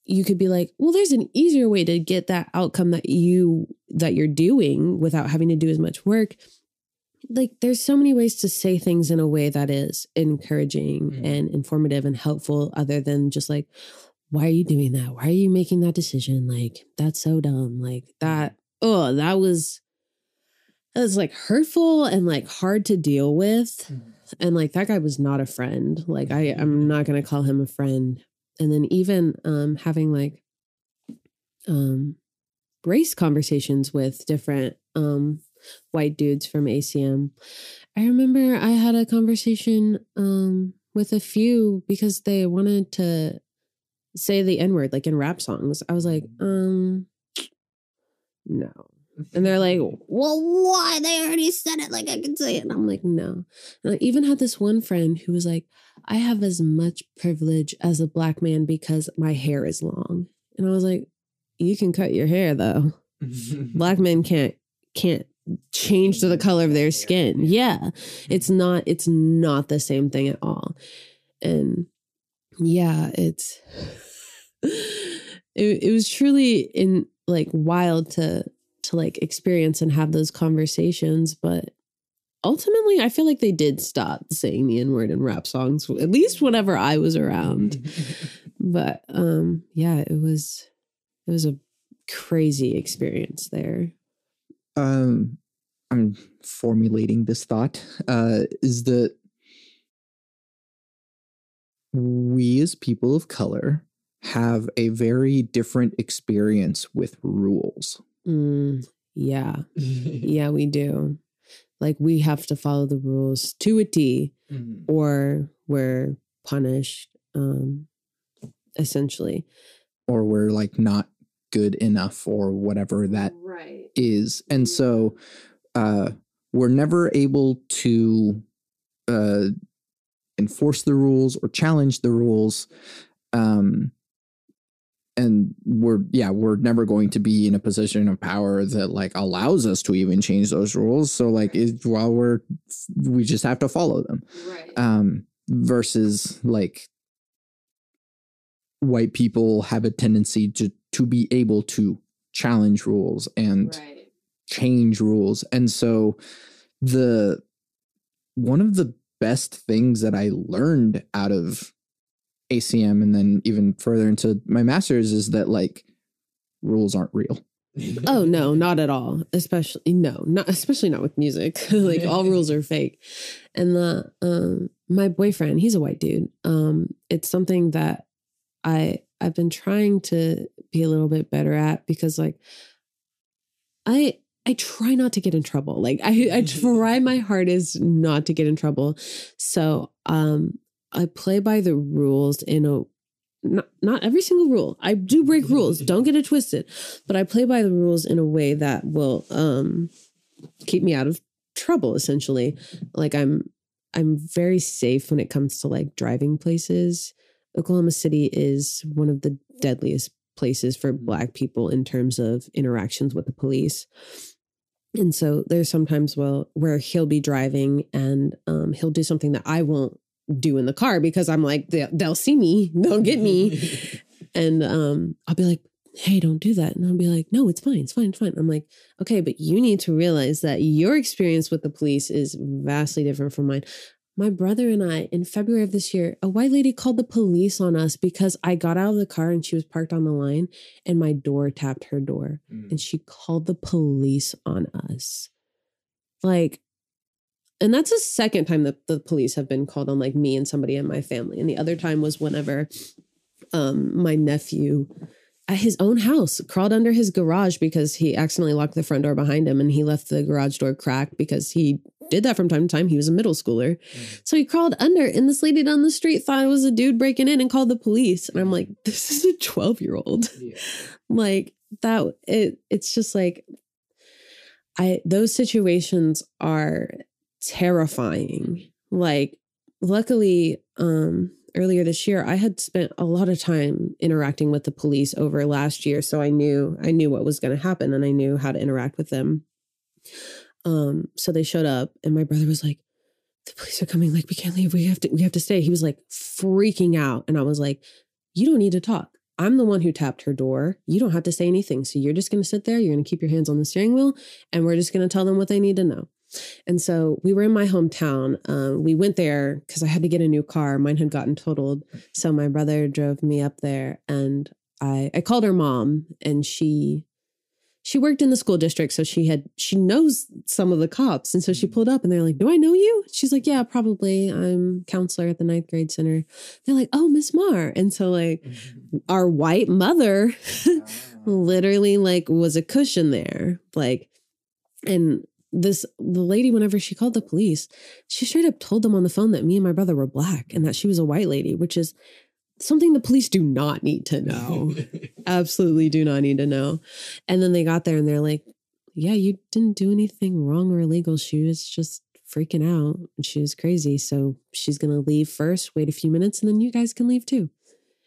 [SPEAKER 2] you could be like well there's an easier way to get that outcome that you that you're doing without having to do as much work. Like there's so many ways to say things in a way that is encouraging
[SPEAKER 1] Mhm.
[SPEAKER 2] and informative and helpful other than just like why are you doing that? Why are you making that decision? Like that's so dumb. Like that oh that was that was like hurtful and like hard to deal with. And like that guy was not a friend. Like i i'm not going to call him a friend. And then even um having like um race conversations with different um white dudes from acm i remember i had a conversation um with a few because they wanted to say the n word like in rap songs. I was like um no and they're like, well, why? They already said it. Like, I can say it. And I'm like, no. And I even had this one friend who was like, I have as much privilege as a black man because my hair is long. And I was like, you can cut your hair though. Black men can't, can't change to the color of their skin. Yeah. It's not, it's not the same thing at all. And yeah, it's, it, it was truly in like wild to, to like experience and have those conversations but ultimately i feel like they did stop saying the n-word in rap songs at least whenever i was around. But um yeah it was it was a crazy experience there.
[SPEAKER 1] Um i'm formulating this thought uh is that we as people of color have a very different experience with rules.
[SPEAKER 2] Mm, yeah. Yeah we do. Like we have to follow the rules to a t or we're punished um essentially.
[SPEAKER 1] Or we're like not good enough or whatever that
[SPEAKER 2] right.
[SPEAKER 1] is. And so uh we're never able to uh enforce the rules or challenge the rules um and we're yeah we're never going to be in a position of power that like allows us to even change those rules. So like it, while we're we just have to follow them.
[SPEAKER 2] Right.
[SPEAKER 1] Um versus like white people have a tendency to to be able to challenge rules and
[SPEAKER 2] right.
[SPEAKER 1] change rules. And so the one of the best things that i learned out of acm and then even further into my masters is that like rules aren't real
[SPEAKER 2] Oh no, not at all. Especially no, not especially not with music. like all rules are fake. And the um my boyfriend, he's a white dude. Um it's something that I I've been trying to be a little bit better at because like I I try not to get in trouble. Like I I try my hardest not to get in trouble. So um I play by the rules in a not, not every single rule. I do break rules. Don't get it twisted. But I play by the rules in a way that will um keep me out of trouble essentially. Like I'm I'm very safe when it comes to like driving places. Oklahoma City is one of the deadliest places for black people in terms of interactions with the police. And so there's sometimes well where he'll be driving and um, he'll do something that I won't do in the car because I'm like they, they'll see me, they'll get me, and um, I'll be like, hey, don't do that, and I'll be like, no, it's fine, it's fine, it's fine. I'm like, okay, but you need to realize that your experience with the police is vastly different from mine. My brother and I, in February of this year, a white lady called the police on us because I got out of the car and she was parked on the line and my door tapped her door
[SPEAKER 1] Mm.
[SPEAKER 2] and she called the police on us. Like, and that's the second time that the police have been called on like me and somebody in my family. And the other time was whenever um my nephew at his own house crawled under his garage because he accidentally locked the front door behind him and he left the garage door cracked because he did that from time to time. He was a middle schooler. So he crawled under and this lady down the street thought it was a dude breaking in and called the police. And I'm like, this is a 12 year old
[SPEAKER 1] Yeah.
[SPEAKER 2] like that it it's just like i those situations are terrifying like luckily um earlier this year i had spent a lot of time interacting with the police over last year so i knew i knew what was going to happen and i knew how to interact with them um so they showed up and my brother was like the police are coming like we can't leave we have to we have to stay he was like freaking out and i was like you don't need to talk I'm the one who tapped her door. You don't have to say anything. So you're just going to sit there. You're going to keep your hands on the steering wheel and we're just going to tell them what they need to know. And so we were in my hometown. Um, we went there because I had to get a new car. Mine had gotten totaled. So my brother drove me up there and I, I called her mom and she she worked in the school district so she had she knows some of the cops and so she pulled up and they're like do i know you she's like yeah probably i'm counselor at the ninth grade center they're like oh miss mar and so like our white mother literally like was a cushion there like and this the lady whenever she called the police she straight up told them on the phone that me and my brother were black and that she was a white lady which is something the police do not need to know. Absolutely do not need to know. And then they got there and they're like yeah you didn't do anything wrong or illegal. She was just freaking out. And she was crazy. So she's gonna leave first wait a few minutes and then you guys can leave too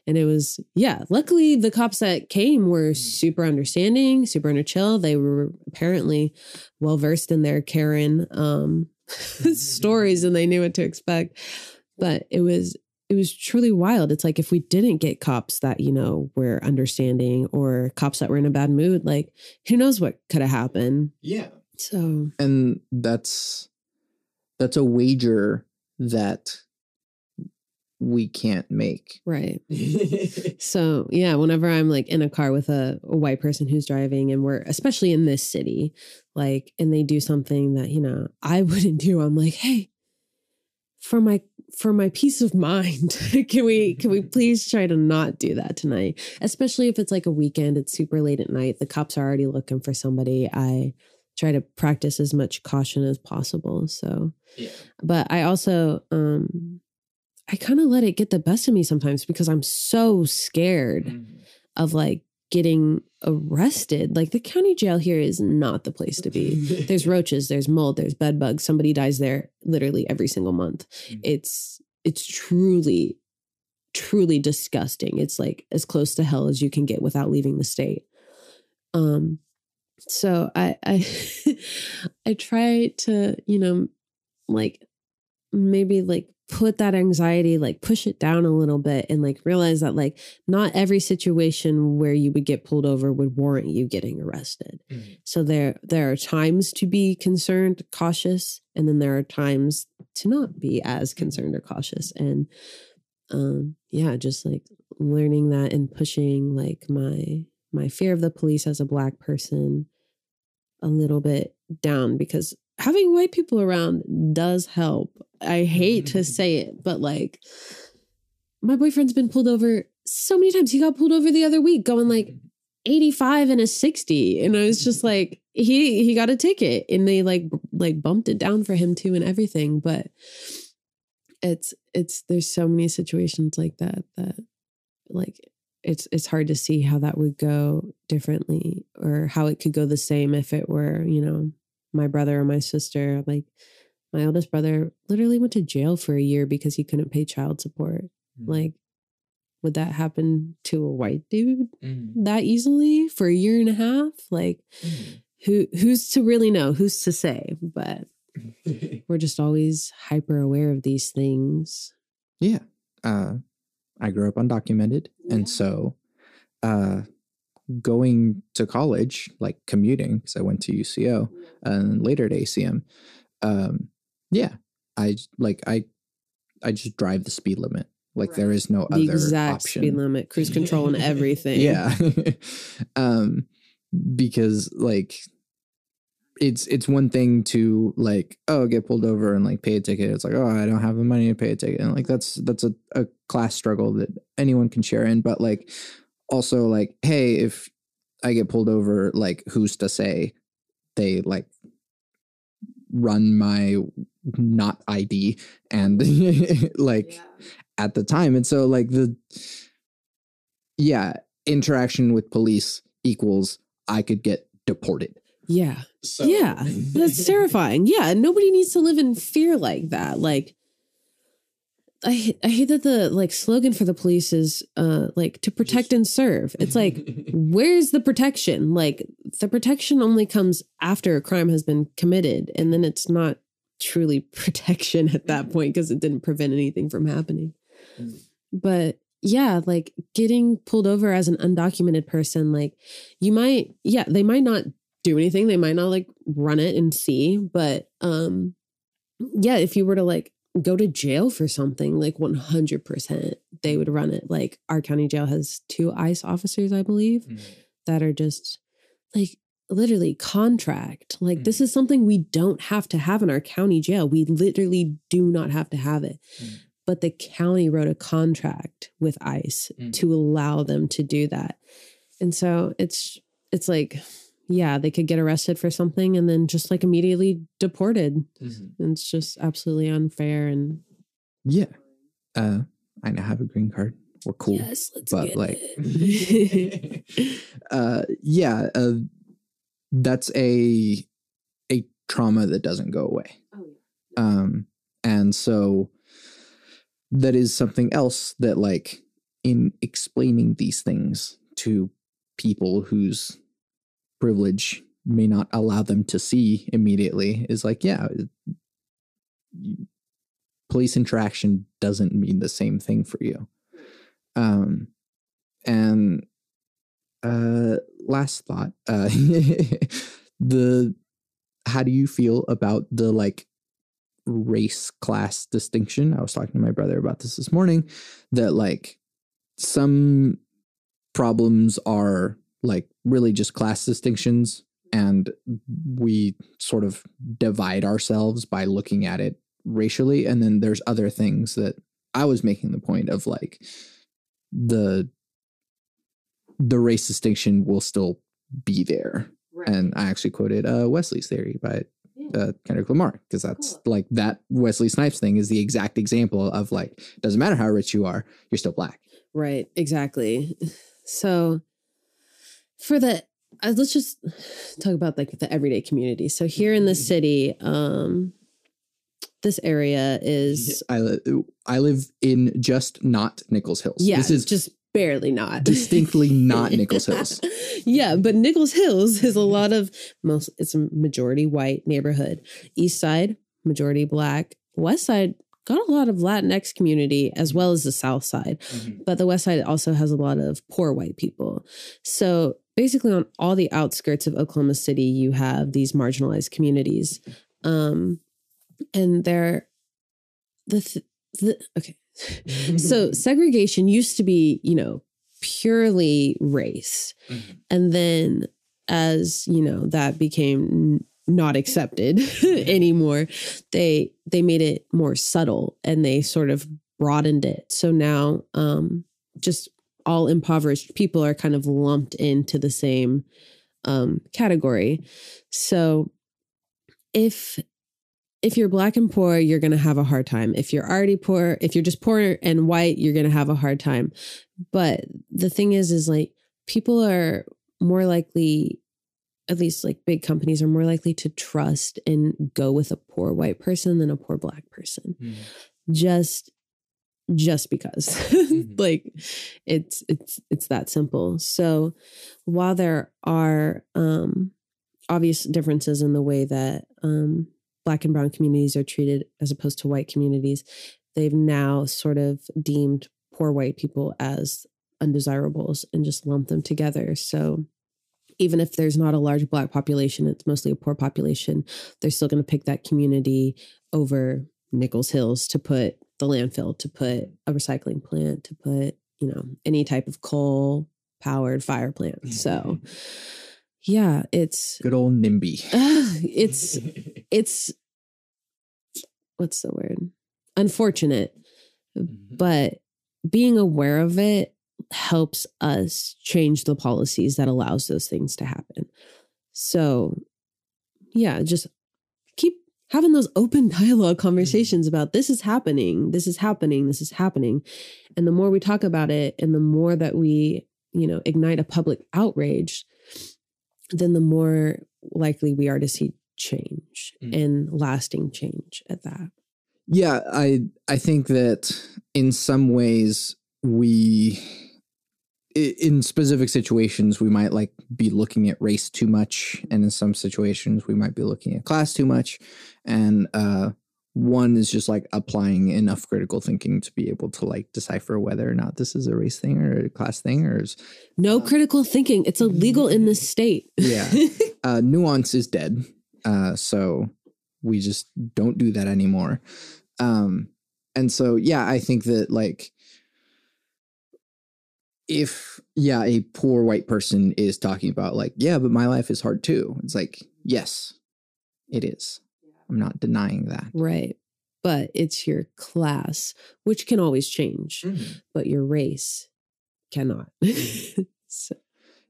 [SPEAKER 2] and it was yeah luckily the cops that came were super understanding super under chill. They were apparently well versed in their karen um stories and they knew what to expect. But it was it was truly wild. It's like if we didn't get cops that you know were understanding or cops that were in a bad mood like who knows what could have happened.
[SPEAKER 1] Yeah.
[SPEAKER 2] so
[SPEAKER 1] And that's that's a wager that we can't make.
[SPEAKER 2] right So yeah, whenever I'm like in a car with a, a white person who's driving and we're especially in this city, like and they do something that, you know, I wouldn't do, I'm like, hey, for my for my peace of mind, can we can we please try to not do that tonight? Especially if it's like a weekend, it's super late at night, the cops are already looking for somebody. I try to practice as much caution as possible. So
[SPEAKER 1] Yeah.
[SPEAKER 2] but I also um I kind of let it get the best of me sometimes because I'm so scared of like getting arrested. Like the county jail here is not the place to be. There's roaches, there's mold, there's bed bugs. Somebody dies there literally every single month.
[SPEAKER 1] Mhm.
[SPEAKER 2] It's it's truly truly disgusting. It's like as close to hell as you can get without leaving the state. Um so I I I try to, you know, like maybe like put that anxiety like push it down a little bit and like realize that like not every situation where you would get pulled over would warrant you getting arrested. So there there are times to be concerned cautious and then there are times to not be as concerned or cautious. And um yeah just like learning that and pushing like my my fear of the police as a black person a little bit down because having white people around does help. I hate to mm-hmm. say it but like my boyfriend's been pulled over so many times. He got pulled over the other week going like mm-hmm. 85 and a 60 and i was just like he he got a ticket and they like like bumped it down for him too and everything but it's it's there's so many situations like that that like it's it's hard to see how that would go differently or how it could go the same if it were you know my brother or my sister. Like my oldest brother literally went to jail for a year because he couldn't pay child support.
[SPEAKER 1] Mm.
[SPEAKER 2] Like, would that happen to a white dude
[SPEAKER 1] Mm.
[SPEAKER 2] that easily for a year and a half? Like,
[SPEAKER 1] Mm.
[SPEAKER 2] who who's to really know? Who's to say? But we're just always hyper aware of these things.
[SPEAKER 1] yeah. Uh, I grew up undocumented,
[SPEAKER 2] Yeah.
[SPEAKER 1] and so uh, going to college, like commuting, because I went to UCO and later to ACM. Um, yeah, I like I I just drive the speed limit. Like there
[SPEAKER 2] Right.
[SPEAKER 1] is no
[SPEAKER 2] The
[SPEAKER 1] other
[SPEAKER 2] exact
[SPEAKER 1] option.
[SPEAKER 2] speed limit, cruise control, and everything.
[SPEAKER 1] Yeah. um because like it's it's one thing to like oh get pulled over and like pay a ticket it's like oh i don't have the money to pay a ticket and like that's that's a, a class struggle that anyone can share in but like also like hey if i get pulled over like who's to say they like run my not id and like at the time. And so like the yeah, interaction with police equals I could get deported.
[SPEAKER 2] Yeah.
[SPEAKER 3] So,
[SPEAKER 2] Yeah. That's terrifying. Yeah. Nobody needs to live in fear like that. Like, I, I hate that the like slogan for the police is uh like to protect and serve. It's like where's the protection? Like the protection only comes after a crime has been committed and then it's not truly protection at that point because it didn't prevent anything from happening.
[SPEAKER 3] Mm.
[SPEAKER 2] But yeah, like getting pulled over as an undocumented person like you might yeah, they might not do anything. They might not like run it and see, but um yeah, if you were to like go to jail for something, like 100% they would run it. Like our county jail has two ICE officers, I believe,
[SPEAKER 3] Mm.
[SPEAKER 2] that are just like literally contract. Like this
[SPEAKER 3] Mm.
[SPEAKER 2] is something we don't have to have in our county jail. We literally do not have to have it.
[SPEAKER 3] Mm.
[SPEAKER 2] But the county wrote a contract with ICE
[SPEAKER 3] Mm.
[SPEAKER 2] to allow them to do that. And so it's it's like yeah, they could get arrested for something and then just like immediately deported.
[SPEAKER 3] Mhm.
[SPEAKER 2] It's just absolutely unfair and
[SPEAKER 1] Yeah. Uh I now have a green card. We're cool.
[SPEAKER 2] yes, let's
[SPEAKER 1] but, like-. Uh yeah, uh that's a a trauma that doesn't go away. Um and so that is something else that like in explaining these things to people whose privilege may not allow them to see immediately is like yeah police interaction doesn't mean the same thing for you. Um and uh last thought uh the how do you feel about the like race class distinction? I was talking to my brother about this this morning that like some problems are like really just class distinctions and we sort of divide ourselves by looking at it racially and then there's other things that i was making the point of like the the race distinction will still be there and i actually quoted uh wesley's theory by uh, Kendrick Lamar because that's
[SPEAKER 2] Cool.
[SPEAKER 1] like that Wesley Snipes thing is the exact example of like doesn't matter how rich you are, you're still black.
[SPEAKER 2] Right, exactly. So for the uh, let's just talk about like the everyday community. So here in the city, um this area is
[SPEAKER 1] I li- I live in just not Nichols Hills.
[SPEAKER 2] yeah,
[SPEAKER 1] this is
[SPEAKER 2] just barely not.
[SPEAKER 1] distinctly not Nichols Hills.
[SPEAKER 2] yeah, but Nichols Hills is a lot of most it's a majority white neighborhood. East side, majority black. West side got a lot of Latinx community as well as the south side.
[SPEAKER 3] Mhm.
[SPEAKER 2] but the west side also has a lot of poor white people. So basically, on all the outskirts of Oklahoma City, you have these marginalized communities, um, and they're the, th- the okay. So segregation used to be, you know, purely race,
[SPEAKER 3] Mhm.
[SPEAKER 2] and then as you know that became not accepted anymore. They they made it more subtle and they sort of broadened it. So now um just all impoverished people are kind of lumped into the same um category. So if if you're black and poor you're going to have a hard time. If you're already poor if you're just poor and white you're going to have a hard time. But the thing is is like people are more likely at least like big companies are more likely to trust and go with a poor white person than a poor black person.
[SPEAKER 1] Mm.
[SPEAKER 2] Just just because
[SPEAKER 1] Mhm.
[SPEAKER 2] like it's it's it's that simple. So while there are um obvious differences in the way that um black and brown communities are treated as opposed to white communities, they've now sort of deemed poor white people as undesirables and just lump them together. So even if there's not a large black population, it's mostly a poor population, they're still going to pick that community over Nichols Hills to put the landfill, to put a recycling plant, to put, you know, any type of coal powered fire plant. Mm-hmm. So yeah, it's
[SPEAKER 1] Good old NIMBY.
[SPEAKER 2] it's it's what's the word? Unfortunate, mm-hmm. but being aware of it helps us change the policies that allows those things to happen. So, yeah, just keep having those open dialogue conversations about this is happening, this is happening, this is happening. And the more we talk about it and the more that we, you know, ignite a public outrage, then the more likely we are to see change
[SPEAKER 1] Mm.
[SPEAKER 2] and lasting change at that.
[SPEAKER 1] Yeah, I I think that in some ways we i- in specific situations we might like be looking at race too much and in some situations we might be looking at class too much and uh one is just like applying enough critical thinking to be able to like decipher whether or not this is a race thing or a class thing or is
[SPEAKER 2] No critical thinking. It's illegal in this state.
[SPEAKER 1] Yeah. uh, nuance is dead. Uh, so we just don't do that anymore. Um, and so, yeah, I think that like, if, yeah, a poor white person is talking about like, yeah, but my life is hard too. It's like, yes, it is. I'm not denying that.
[SPEAKER 2] right. But it's your class, which can always change, but your race cannot. so,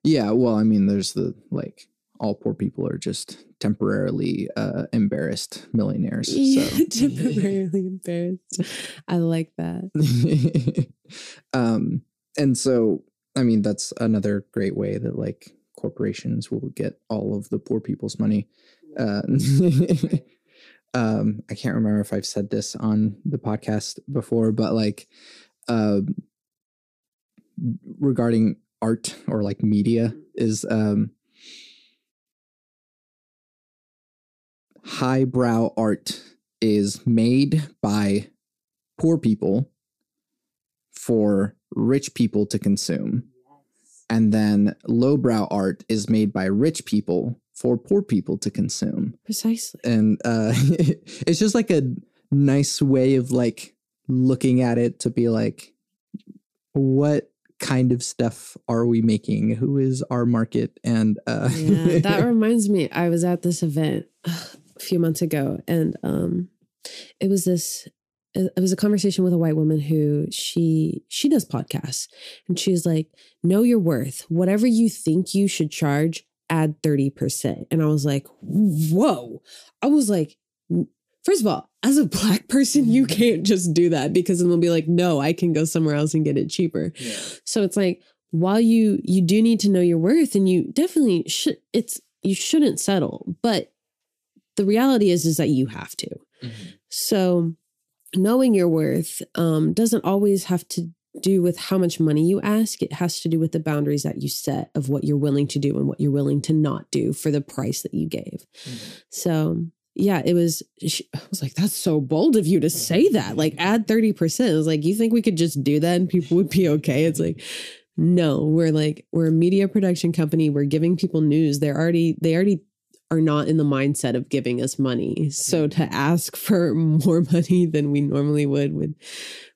[SPEAKER 1] Yeah. Well, I mean, there's the like, all poor people are just temporarily uh, embarrassed millionaires.
[SPEAKER 2] yeah,
[SPEAKER 1] So
[SPEAKER 2] temporarily embarrassed. I like that.
[SPEAKER 1] um and so i mean that's another great way that like corporations will get all of the poor people's money. Uh um i can't remember if i've said this on the podcast before but like um regarding art or like media is um highbrow art is made by poor people for rich people to consume. And then lowbrow art is made by rich people for poor people to consume.
[SPEAKER 2] Precisely.
[SPEAKER 1] And uh, it's just like a nice way of like looking at it to be like, what kind of stuff are we making? Who is our market? And uh,
[SPEAKER 2] yeah, that reminds me. I was at this event a few months ago, and um, it was this. It was a conversation with a white woman who she she does podcasts, and she's like, "Know your worth. Whatever you think you should charge, add thirty percent." And I was like, "Whoa!" I was like, first of all, as a black person, you mm-hmm. can't just do that because then they'll be like, "No, I can go somewhere else and get it cheaper." So it's like while you you do need to know your worth and you definitely should it's you shouldn't settle, but the reality is is that you have to. Mm-hmm. So knowing your worth um doesn't always have to do with how much money you ask. It has to do with the boundaries that you set of what you're willing to do and what you're willing to not do for the price that you gave. So yeah, it was. I was like, "That's so bold of you to say that." Like, add thirty percent. I was like, "You think we could just do that and people would be okay?" It's like, no, we're like we're a media production company. We're giving people news. They're already they already are not in the mindset of giving us money. So mm. to ask for more money than we normally would would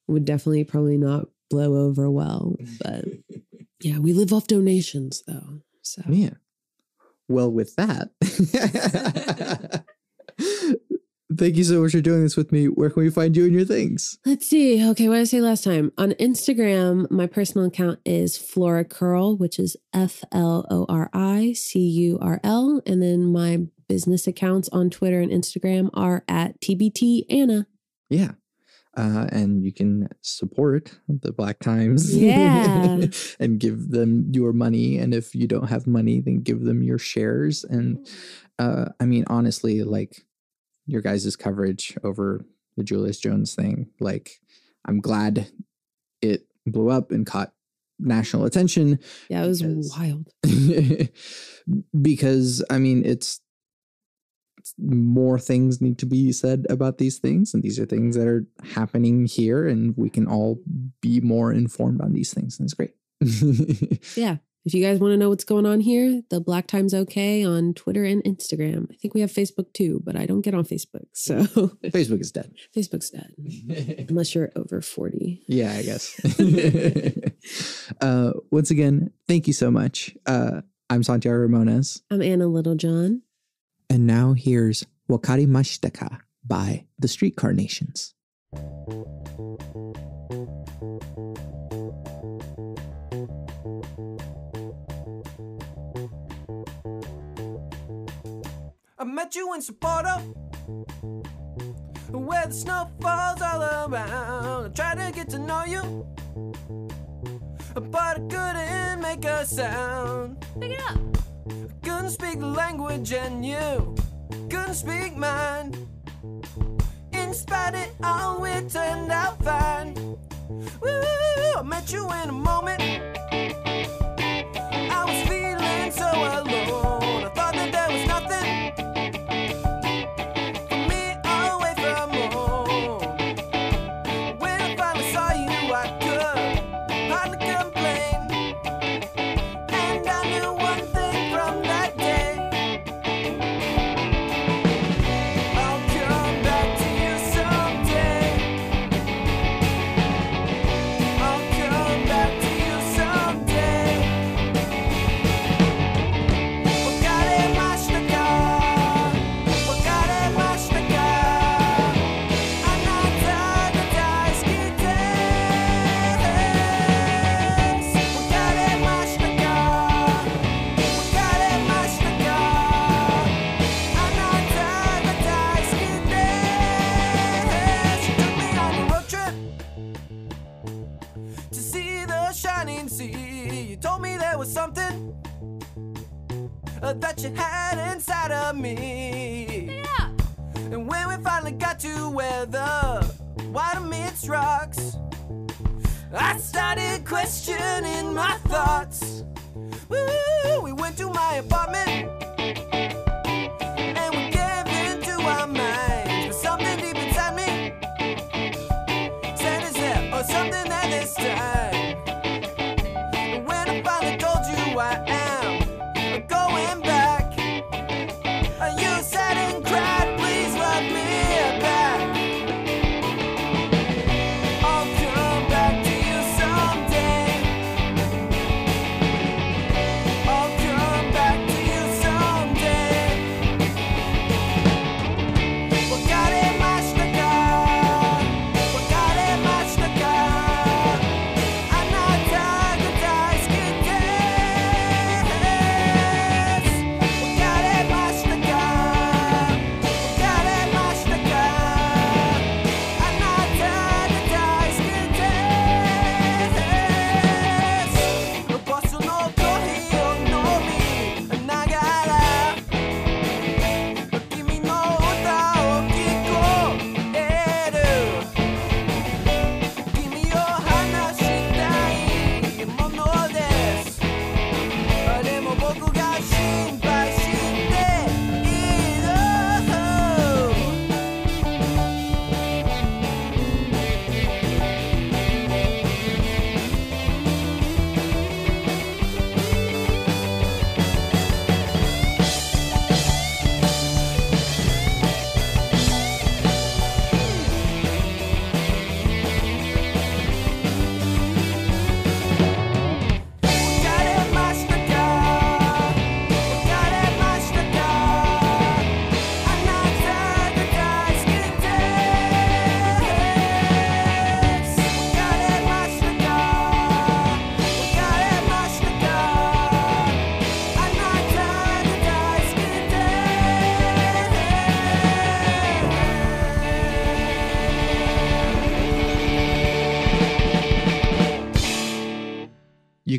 [SPEAKER 2] would definitely probably not blow over well. But yeah, we live off donations though. So
[SPEAKER 1] Yeah. Well, with that, thank you so much for doing this with me. Where can we find you and your things?
[SPEAKER 2] Let's see. Okay, what did I say last time? On Instagram, my personal account is Floricurl, which is F L O R I C U R L. And then my business accounts on Twitter and Instagram are at TBT Anna.
[SPEAKER 1] Yeah. Uh, and you can support the Black Times.
[SPEAKER 2] Yeah.
[SPEAKER 1] and give them your money. And if you don't have money, then give them your shares. And uh, I mean, honestly, like your guys' coverage over the Julius Jones thing, like I'm glad it blew up and caught national attention
[SPEAKER 2] Yeah, it was
[SPEAKER 1] Because-
[SPEAKER 2] wild.
[SPEAKER 1] because I mean it's it's- more things need to be said about these things and these are things that are happening here and we can all be more informed on these things and it's great
[SPEAKER 2] Yeah. If you guys want to know what's going on here, the Black Times OK on Twitter and Instagram. I think we have Facebook too, but I don't get on Facebook. So
[SPEAKER 1] facebook is dead
[SPEAKER 2] Facebook's dead. Unless you're over 40.
[SPEAKER 1] yeah i guess uh once again thank you so much uh i'm santiago ramones
[SPEAKER 2] I'm Anna Littlejohn.
[SPEAKER 1] and now here's wakari mashtaka by the streetcar nations
[SPEAKER 3] met you in Sapporo, where the snow falls all around. I tried to get to know you, but I couldn't make a sound.
[SPEAKER 4] Pick it up.
[SPEAKER 3] Couldn't speak the language, and you couldn't speak mine. In spite of all, it turned out fine. Woo, I met you in a moment. I was feeling so alone.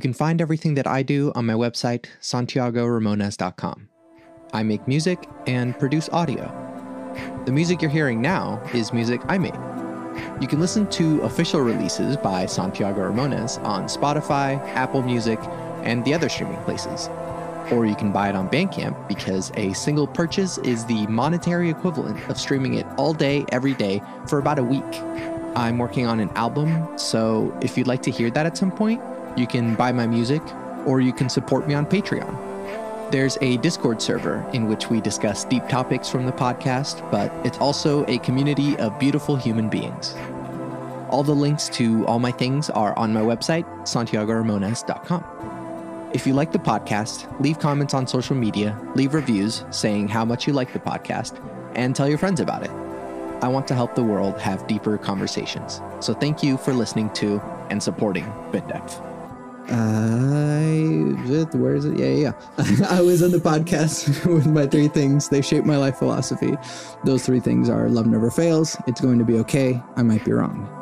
[SPEAKER 1] You can find everything that I do on my website, santiagoramones.com. I make music and produce audio. The music you're hearing now is music I made. You can listen to official releases by Santiago Ramones on Spotify, Apple Music, and the other streaming places. Or you can buy it on Bandcamp because a single purchase is the monetary equivalent of streaming it all day, every day for about a week. I'm working on an album, so if you'd like to hear that at some point, you can buy my music or you can support me on Patreon. There's a Discord server in which we discuss deep topics from the podcast, but it's also a community of beautiful human beings. All the links to all my things are on my website, santiagoramones.com. If you like the podcast, leave comments on social media, leave reviews saying how much you like the podcast, and tell your friends about it. I want to help the world have deeper conversations. So thank you for listening to and supporting Bit Depth. I where is it? Yeah, yeah. yeah. I was on the podcast with my three things. They shape my life philosophy. Those three things are love never fails. It's going to be okay. I might be wrong.